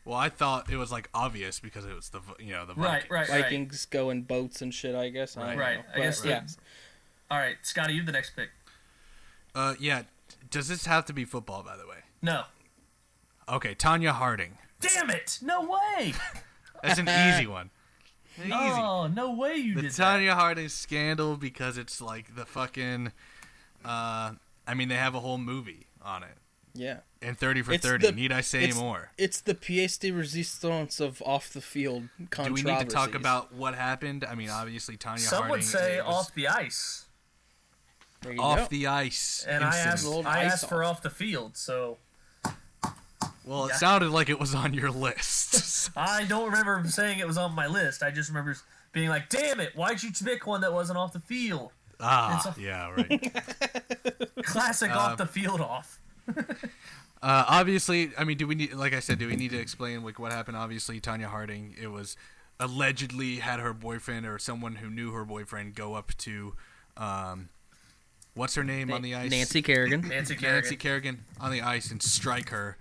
Well, I thought it was like obvious because it was the you know the Right, Vikings. right, right. Vikings go in boats and shit, I guess. I don't Right, know. I guess But, yeah. All right, Scotty, you have the next pick. Uh, yeah. Does this have to be football, by the way? No. Okay, Tonya Harding. Damn it! No way! That's an easy one. Easy. Oh, no way you the did that. Tonya Harding scandal because it's like the fucking. Uh, I mean, they have a whole movie on it. Yeah. And 30 for It's 30. the- Need I say it's- more? It's the pièce de résistance of off the field Do we need to talk about what happened? I mean, obviously, Tonya Some Harding. would say was off the ice, There you off go. the ice. and I asked, I ice asked for off. off the field. So Well, it Yeah. sounded like it was on your list. I don't remember saying it was on my list. I just remember being like, "Damn it! Why'd you pick one that wasn't off the field?" ah, It's a- yeah, right. Classic Um, off the field off. Uh, obviously, I mean, do we need, like I said, do we need to explain like what happened? Obviously, Tonya Harding, it was allegedly had her boyfriend or someone who knew her boyfriend go up to, um, what's her name on the ice? Nancy Kerrigan. Nancy Kerrigan. Nancy Kerrigan on the ice and strike her,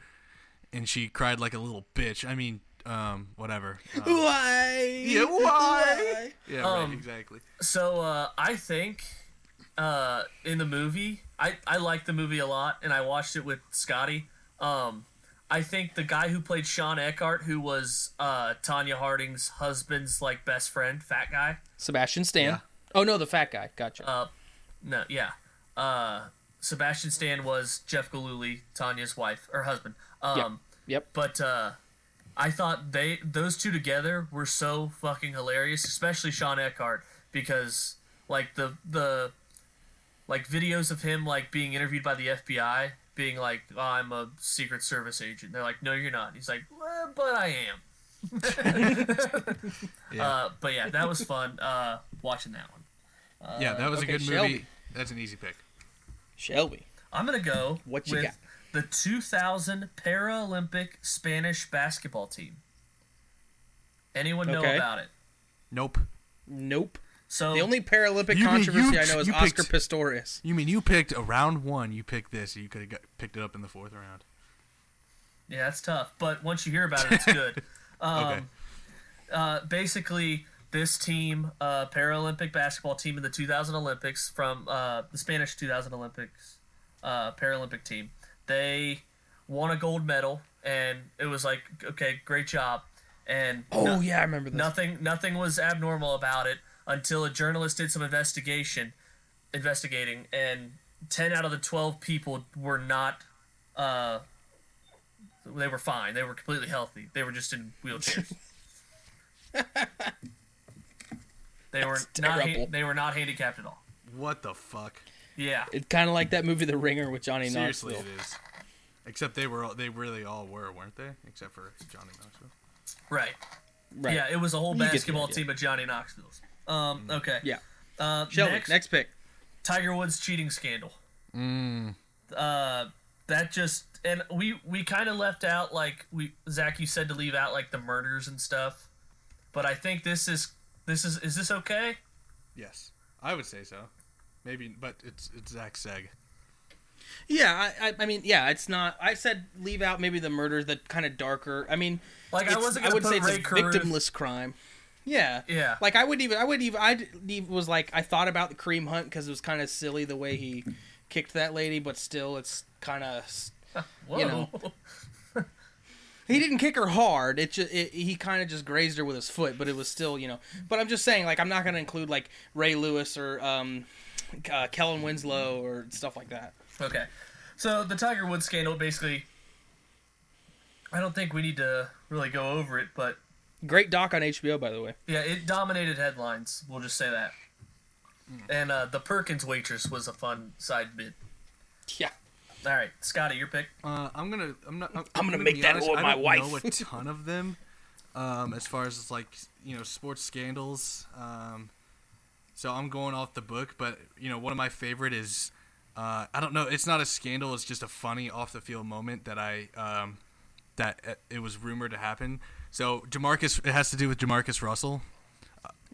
and she cried like a little bitch. I mean, um, whatever. Uh, Why? yeah, why? Yeah, Um, right, exactly. So uh, I think uh, in the movie, I I liked the movie a lot, and I watched it with Scotty. Um, I think the guy who played Shawn Eckardt, who was uh, Tonya Harding's husband's like best friend, fat guy. Sebastian Stan. Yeah. Oh no, the fat guy. Gotcha. Uh, no, yeah. Uh, Sebastian Stan was Jeff Gillooly, Tonya's wife or husband. Um, yep. But uh, I thought they those two together were so fucking hilarious, especially Shawn Eckardt, because like the the like videos of him like being interviewed by the FBI, being like, oh, "I'm a Secret Service agent." They're like, "No, you're not." He's like, well, "But I am." Yeah. Uh, but yeah, that was fun uh, watching that one. yeah, that was okay, a good Shelby. movie. That's an easy pick. Shelby. I'm gonna go What you with got? The 2000 Paralympic Spanish basketball team. Anyone know Okay. about it? Nope. Nope. So The only Paralympic You mean controversy you- I know is you Oscar picked- Pistorius. You mean you picked a round one? You picked this. You could have picked it up in the fourth round. yeah, that's tough. But once you hear about it, it's good. Um, Okay. uh, basically, this team, uh, Paralympic basketball team in the 2000 Olympics from uh, the Spanish 2000 Olympics uh, Paralympic team, they won a gold medal, and it was like, okay, great job. And Oh no- yeah, I remember this. Nothing, nothing was abnormal about it until a journalist did some investigation, investigating, and ten out of the twelve people were not. Uh, they were fine. They were completely healthy. They were just in wheelchairs. they were not. Ha- they were not handicapped at all. What the fuck? Yeah. It's kind of like that movie The Ringer with Johnny Seriously, Knoxville. it is. Except they were all, they really all were, weren't they? Except for Johnny Knoxville. Right. Right. Yeah. It was a whole You basketball team of Johnny Knoxville's. Um. Okay. Yeah. Uh, Shelby, next, next, pick. Tiger Woods cheating scandal. Mm. uh that just and we we kind of left out like we Zach you said to leave out like the murders and stuff, but I think this is this is is this okay? Yes, I would say so. Maybe, but it's it's Zach Seg. Yeah, I, I, I mean, yeah, it's not. I said leave out maybe the murders, the kind of darker. I mean, Like I it's- wasn't gonna would put say it's Ray a Carruth- victimless crime. Yeah, Yeah. Like I would even, I would even, I was like, I thought about the Kareem Hunt because it was kind of silly the way he kicked that lady, but still, it's kind of. You know. He didn't kick her hard. It just it, he kind of just grazed her with his foot, but it was still you know. But I'm just saying, like I'm not gonna include like Ray Lewis or um, uh, Kellen Winslow or stuff like that. okay. So the Tiger Woods scandal basically I don't think we need to really go over it, but Great doc on HBO, by the way. yeah, it dominated headlines. We'll just say that. And uh, the Perkins waitress was a fun side bit. Yeah. All right, Scotty, your pick. Uh, I'm gonna I'm not. I'm, I'm gonna be make that honest, with I my don't wife. know a ton of them. Um, as far as like you know, sports scandals. Um, so I'm going off the book, but you know, one of my favorite is. Uh, I don't know. It's not a scandal. It's just a funny off the field moment that I um, that it was rumored to happen. So Jamarcus, it has to do with Jamarcus Russell.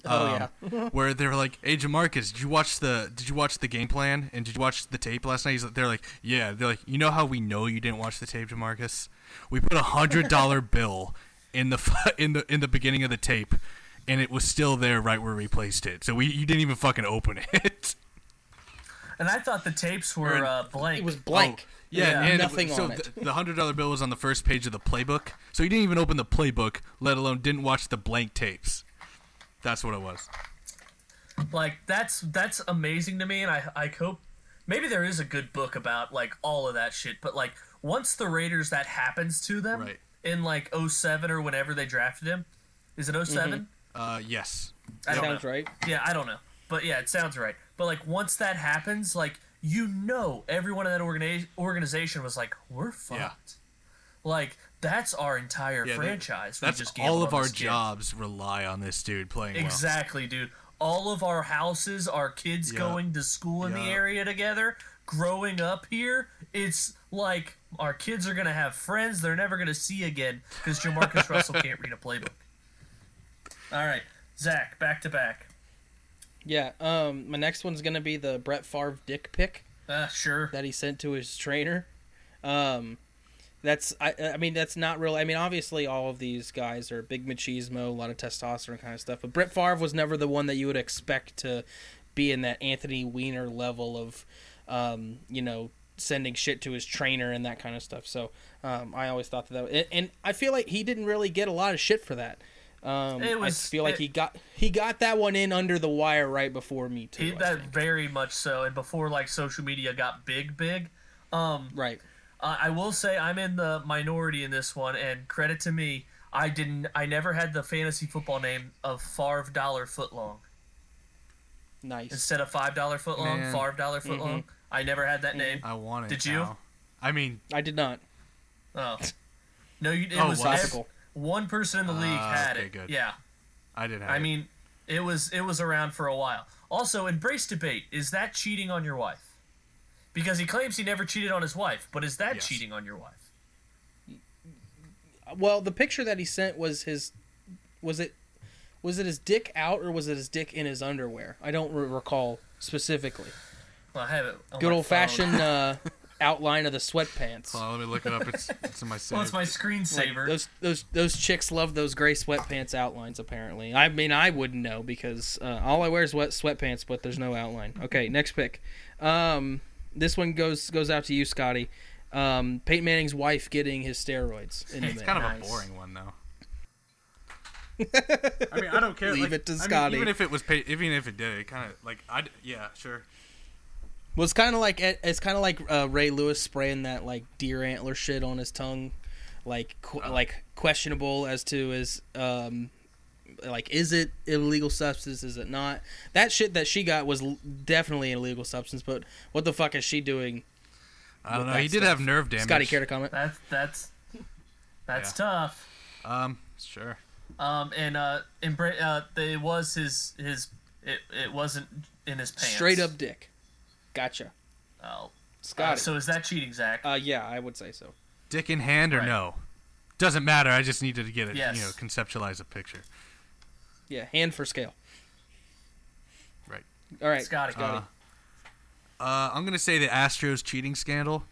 Oh Um, yeah. where they were like, "Hey, Jamarcus, did you watch the Did you watch the game plan and did you watch the tape last night?" He's like, they're like, "Yeah." They're like, "You know how we know you didn't watch the tape, Jamarcus? We put a hundred dollar bill in the in the in the beginning of the tape, and it was still there right where we placed it. So we you didn't even fucking open it." And I thought the tapes were uh, blank. It was blank. Yeah, Yeah. and it- Nothing so on it. The, the hundred dollar bill was on the first page of the playbook, so he didn't even open the playbook, let alone didn't watch the blank tapes. That's what it was. like that's that's amazing to me and I I hope maybe there is a good book about like all of that shit but like once the Raiders that happens to them Right. in like 07 or whenever they drafted him is it 7 Uh, yes. I don't Sounds know right. yeah I don't know but yeah it sounds right but like once that happens like you know everyone in that organi- organization was like we're fucked Yeah. like that's our entire Yeah, that- franchise we That's just all of our kid. jobs rely on this dude playing well. Exactly, dude. All of our houses, our kids Yeah. going to school in the area together, growing up here, it's like our kids are gonna have friends they're never gonna see again because Jamarcus Russell can't read a playbook. All right, Zach, back to back. Yeah. Um, my next one's gonna be the Brett Favre dick pic Uh, sure. that he sent to his trainer. Um, that's I. I mean, that's not real. I mean, obviously, all of these guys are big machismo, a lot of testosterone kind of stuff. But Brett Favre was never the one that you would expect to be in that Anthony Weiner level of, um, you know, sending shit to his trainer and that kind of stuff. So um, I always thought that, that and, and I feel like he didn't really get a lot of shit for that. Um, It was- I feel like it- he got he got that one in under the wire right before me too. He, that very much so, and before like social media got big, big. Um, right. Uh, I will say I'm in the minority in this one, and credit to me, I didn't. I never had the fantasy football name of Favre Dollar Footlong Nice. instead of five dollar footlong. Man. Favre Dollar Footlong. I never had that name. I wanted. Did you? now. I mean, I did not. Oh, no, you. It Oh, was wow. Ev- Topical. one person in the league Ah, had okay, it. good. Yeah, I didn't have I it. mean, it was it was around for a while. Also, embrace debate. Is that cheating on your wife? Because he claims he never cheated on his wife, but is that Yes. cheating on your wife? Well, the picture that he sent was his. Was it? Was it his dick out or was it his dick in his underwear? I don't re- recall specifically. Well, I have it. on Good old phone. fashioned uh, outline of the sweatpants. Hold on, let me look it up. It's, it's in my save. Well, it's my Like, screensaver. those those those chicks love those gray sweatpants outlines. Apparently, I mean I wouldn't know because uh, all I wear is wet sweatpants, but there's no outline. Okay, next pick. Um, this one goes goes out to you, Scotty. Um, Peyton Manning's wife getting his steroids in the It's kind of Nice. a boring one though. I mean, I don't care. Leave like, it to I mean, Scotty. even if it was, pay, even if it did, it kind of like I, yeah, sure. Was kind of like it's kind of like uh, Ray Lewis spraying that like deer antler shit on his tongue, like qu- Oh. like questionable as to his um, like is it illegal substance? Is it not? That shit that she got was l- definitely an illegal substance. But what the fuck is she doing? I don't know. that He did have nerve damage. Scotty, care to comment? That's that's that's tough. Um, sure. Um, and uh, in Bra- uh, it was his his it, it wasn't in his pants. Straight up dick. Gotcha, Oh, uh, Scotty. so is that cheating, Zach? uh, yeah, I would say so. Dick in hand or Right. no? Doesn't matter. I just needed to get it. Yes. You know, conceptualize a picture. Yeah, hand for scale. Right. All right, Scotty. Uh, uh, I'm gonna say the Astros cheating scandal,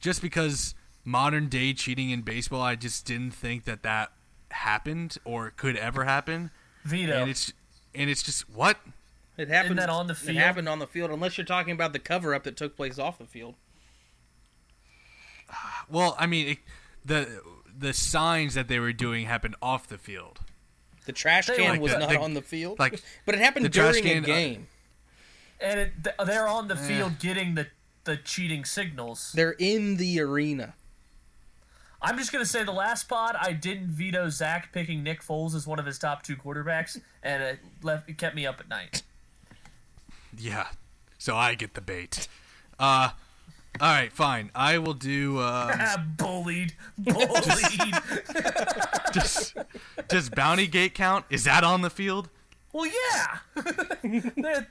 just because modern day cheating in baseball, I just didn't think that that happened or could ever happen, Veto. and it's and it's just what It happened on the It field? happened on the field, unless you're talking about the cover up that took place off the field. Well, I mean, it, the the signs that they were doing happened off the field. The trash They can like was the- not the- on the field, like, but it happened the trash during can, a uh, game. and it, they're on the field getting the the cheating signals. They're in the arena. I'm just gonna say the last pod I didn't veto Zach picking Nick Foles as one of his top two quarterbacks, and it left it kept me up at night. Yeah, so I get the bait. Uh, all right, fine. I will do um, bullied, bullied. just just bounty gate count. Is that on the field? well, yeah. That-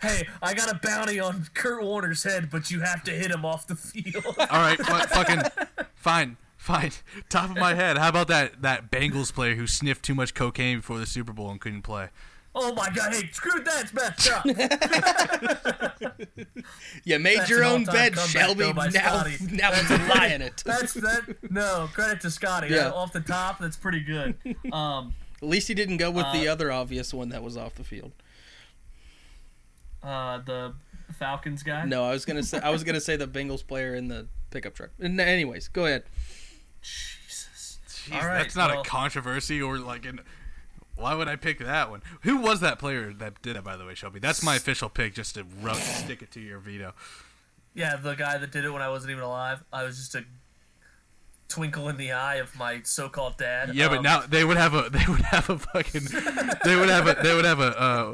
hey, I got a bounty on Kurt Warner's head, but you have to hit him off the field. All right, fu- fucking fine, fine. Top of my head. How about that that Bengals player who sniffed too much cocaine before the Super Bowl and couldn't play? Oh my god! Hey, screw that! It's messed up. You made That's your own bed, Shelby. Now, Scotty. now it's a lie in it. That's that. No credit to Scotty. Yeah. That- off the top, that's pretty good. Um, At least he didn't go with the Uh, other obvious one that was off the field. uh, the Falcons guy. No, I was gonna say I was gonna say the Bengals player in the pickup truck. Anyways, go ahead. Jesus. Jeez, All right, that's not well- a controversy or like an. Why would I pick that one? Who was that player that did it? By the way, Shelby. That's my official pick, just to rub, stick it to your veto. Yeah, the guy that did it when I wasn't even alive. I was just a twinkle in the eye of my so-called dad. Yeah, but Um, now they would have a they would have a fucking they would have a they would have a uh,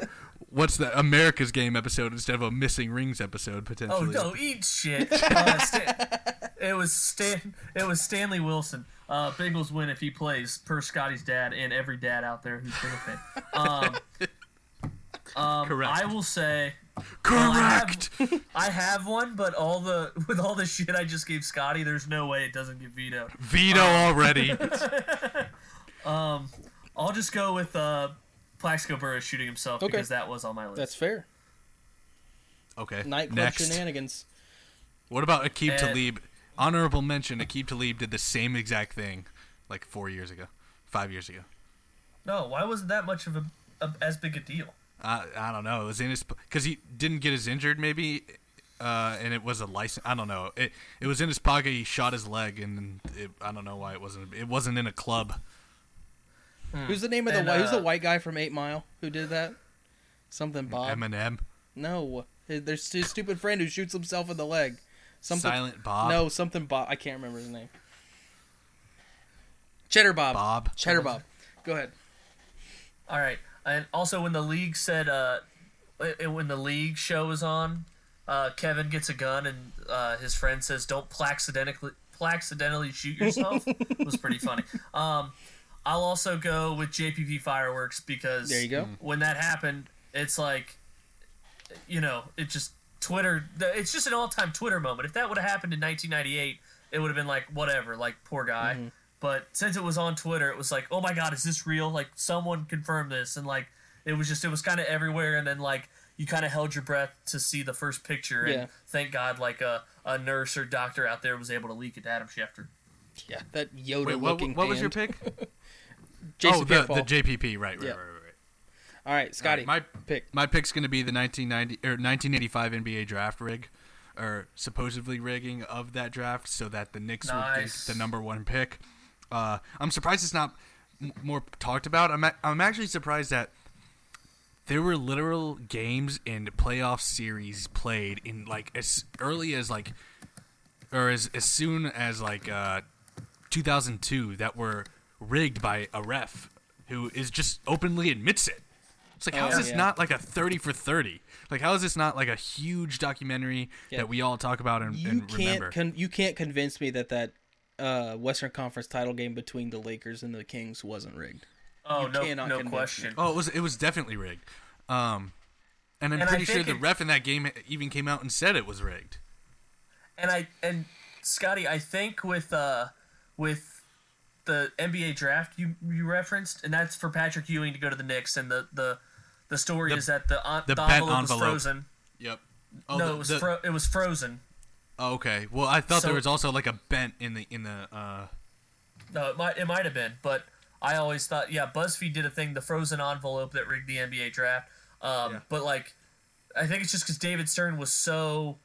what's the America's Game episode instead of a Missing Rings episode potentially. Oh no, eat shit. Uh, Stan- it was Stan. It was Stanley Wilson. Uh, Bengals win if he plays, per Scotty's dad and every dad out there who's been a fan. Um, um, Correct. I will say Correct. I have one, but all the with all the shit I just gave Scotty, there's no way it doesn't get vetoed. Veto already. um, I'll just go with uh, Plaxico Burress shooting himself Okay. because that was on my list. That's fair. Okay. Nightclub Next. shenanigans. What about Aqib And- Talib? Honorable mention: Aqib Talib did the same exact thing, like four years ago, five years ago. no, why wasn't that much of a, a as big a deal? I I don't know. It was in his because he didn't get his injured maybe, uh, and it was a license. I don't know. It it was in his pocket. He shot his leg, and it, I don't know why it wasn't. It wasn't in a club. Who's the name of the And, white? Who's the uh, white guy from Eight Mile who did that? Something Bob. Eminem, No, there's his stupid friend who shoots himself in the leg. Something. Silent Bob. No, something Bob. I can't remember his name. Cheddar Bob. Bob. Cheddar Bob. Go ahead. All right, and also when the league said uh, when the league show was on, uh, Kevin gets a gun and uh, his friend says, "Don't plaxidentally plaxidentally shoot yourself." was pretty funny. Um, I'll also go with JPP fireworks because There you go. when that happened, it's like, you know, it just Twitter. It's just an all-time Twitter moment. If that would have happened in 1998, it would have been like whatever, like poor guy. Mm-hmm. But since it was on Twitter, it was like, oh my god, is this real? Like someone confirmed this, and like it was just it was kind of everywhere, and then like you kind of held your breath to see the first picture, and Yeah. thank God, like a, a nurse or doctor out there was able to leak it to Adam Schefter. Yeah, that Yoda Wait, what, looking. what was your pick? Jason oh, the, the JPP. Right, right, Yeah. right, right, right. All right, Scotty. my pick. my pick's gonna be the 1990 or 1985 NBA draft rig, or supposedly rigging of that draft, so that the Knicks would get the number one pick. Uh, I'm surprised it's not m- more talked about. I'm a- I'm actually surprised that there were literal games and playoff series played in like as early as like or as as soon as like uh 2002 that were rigged by a ref who is just openly admits it. It's like how is Oh, this yeah. not like a 30 for 30? Like how is this not like a huge documentary Yeah. that we all talk about and, You and can't remember? con- you can't convince me that that uh, Western Conference title game between the Lakers and the Kings wasn't rigged. Oh You no, no convince question. Oh, it was it was definitely rigged. Um, and I'm And pretty sure think the it- ref in that game even came out and said it was rigged. And I and Scotty, I think with uh with the NBA draft you you referenced, and that's for Patrick Ewing to go to the Knicks, and the the the story The- is that the on, the the, bet envelope, was frozen. Yep. Oh, no, the- it was fro- it was frozen. oh, okay. Well, I thought So- there was also like a bent in the in the. Uh, No, it might it might have been, but I always thought yeah, BuzzFeed did a thing, the frozen envelope that rigged the NBA draft. Um, Yeah. But like, I think it's just because David Stern was so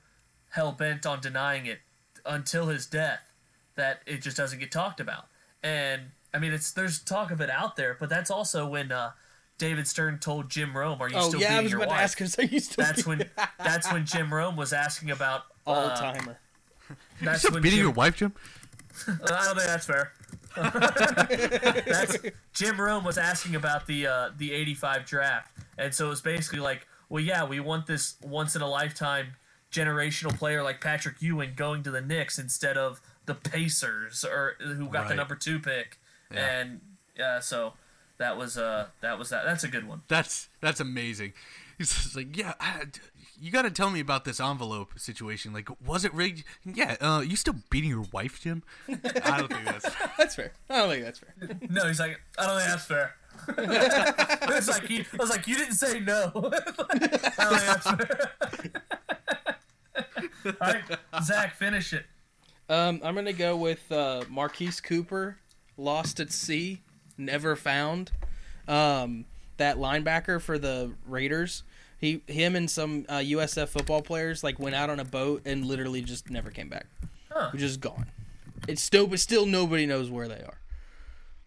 hell bent on denying it until his death that it just doesn't get talked about. And I mean, it's there's talk of it out there, but that's also when uh, David Stern told Jim Rome, "Are you Oh still yeah, I beating was your about wife?" to ask him. So you still That's when that's when Jim Rome was asking about uh, all timer. That's Still when beating Jim, your wife, Jim? I don't think that's fair. that's Jim Rome was asking about the uh, the '85 draft, and so it was basically like, well, yeah, we want this once in a lifetime generational player like Patrick Ewing going to the Knicks instead of the Pacers or who got the number two pick, Yeah. and yeah, so that was uh that was that. That's a good one. That's that's amazing. He's just like, yeah, I, you got to tell me about this envelope situation. Like, was it rigged? Yeah. Uh, you still beating your wife, Jim? I don't think that's. That's fair. I don't think that's fair. No, he's like, I don't think that's fair. it's like he, I was like, you didn't say no. I don't think that's fair. All right, Zach, finish it. Um, I'm gonna go with uh, Marquis Cooper, lost at sea, never found. Um, that linebacker for the Raiders. He, him, and some uh, USF football players like went out on a boat and literally just never came back. Huh. They're just gone. It's still, but still nobody knows where they are.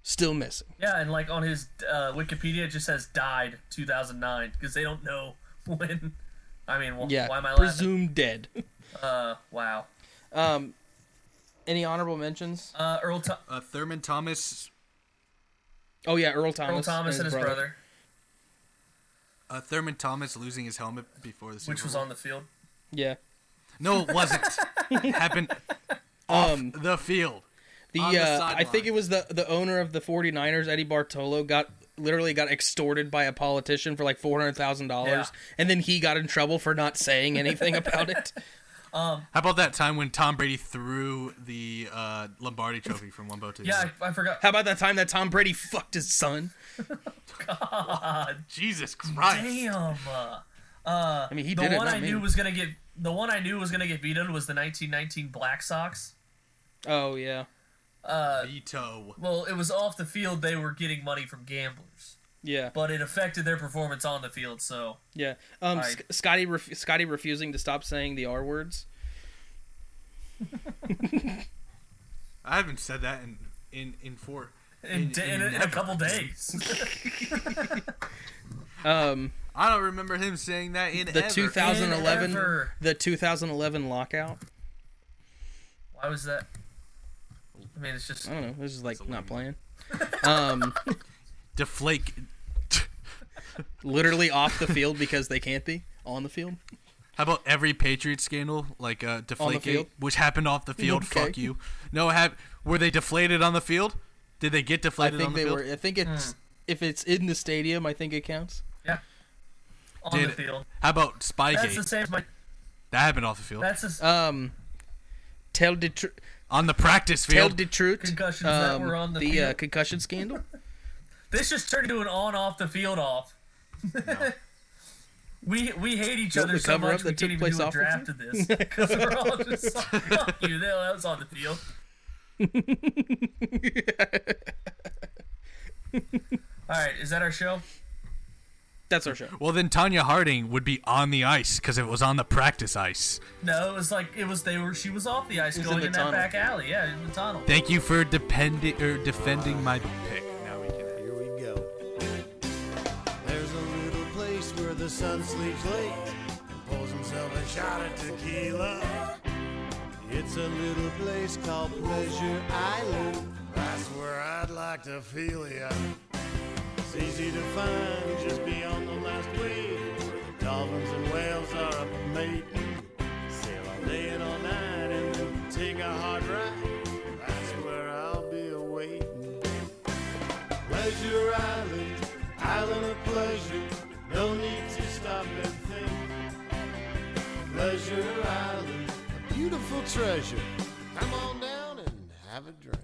Still missing. Yeah, and like on his uh, Wikipedia, it just says died 2009 because they don't know when. I mean, wh- Yeah, why am I laughing? presumed dead. Uh, wow. Um, any honorable mentions? Uh, Earl, Tho- Uh, Thurman Thomas. Oh yeah, Earl Thomas. Earl Thomas and his brother, Uh, Thurman Thomas losing his helmet before the Super which was Bowl. on the field. Yeah. No, it wasn't. Happened off Um, the field. The, On the uh, I think it was the the owner of the 49ers, Eddie Bartolo, got literally got extorted by a politician for like four hundred thousand Yeah. dollars, and then he got in trouble for not saying anything about it. How about that time when Tom Brady threw the uh, Lombardi Trophy from one boat to the Yeah, other? I, I forgot. How about that time that Tom Brady fucked his son? God Jesus Christ! damn. Uh, uh, I mean, he the did it, one not I me. knew was gonna get the one I knew was gonna get vetoed was the 1919 Black Sox. Oh yeah, Uh, Veto. well, it was off the field. They were getting money from gamblers, yeah, but it affected their performance on the field. So yeah. Um, I- Sc- Scotty ref- Scotty refusing to stop saying the R words. I haven't said that in in in four. in, In- in, in a, in a couple days, Um, I don't remember him saying that in the ever. 2011 In ever. the 2011 lockout. why was that? I mean, it's just I don't know. This is like not playing. Um, deflate. Literally off the field because they can't be on the field. How about every Patriots scandal, like uh, Deflategate, which happened off the field? Okay. Fuck you. No, have were they deflated on the field? Did they get deflated? I think on the they field? were. I think it's if it's in the stadium. I think it counts. yeah, on Did the field. How about That's Spygate? the same. as My, that happened off the field. that's the Um, tell the tr- on the practice field. tell the truth. Concussions that um, were on the uh, field. concussion scandal. This just turned into an on-off the field off. we we hate each What, other so cover-up much we that can't even do a draft of this because we're all just like, fuck you. That was on the field. all right, is that our show? That's our show. well, then Tonya Harding would be on the ice because it was on the practice ice. No, it was like it was. They were. She was off the ice going in in, that tunnel. back alley. Yeah, in the tunnel. Thank you for depending or er, defending my pick. The sun sleeps late and pulls himself a shot of tequila. It's a little place called Pleasure Island. That's where I'd like to feel ya. It's easy to find treasure. Come on down and have a drink.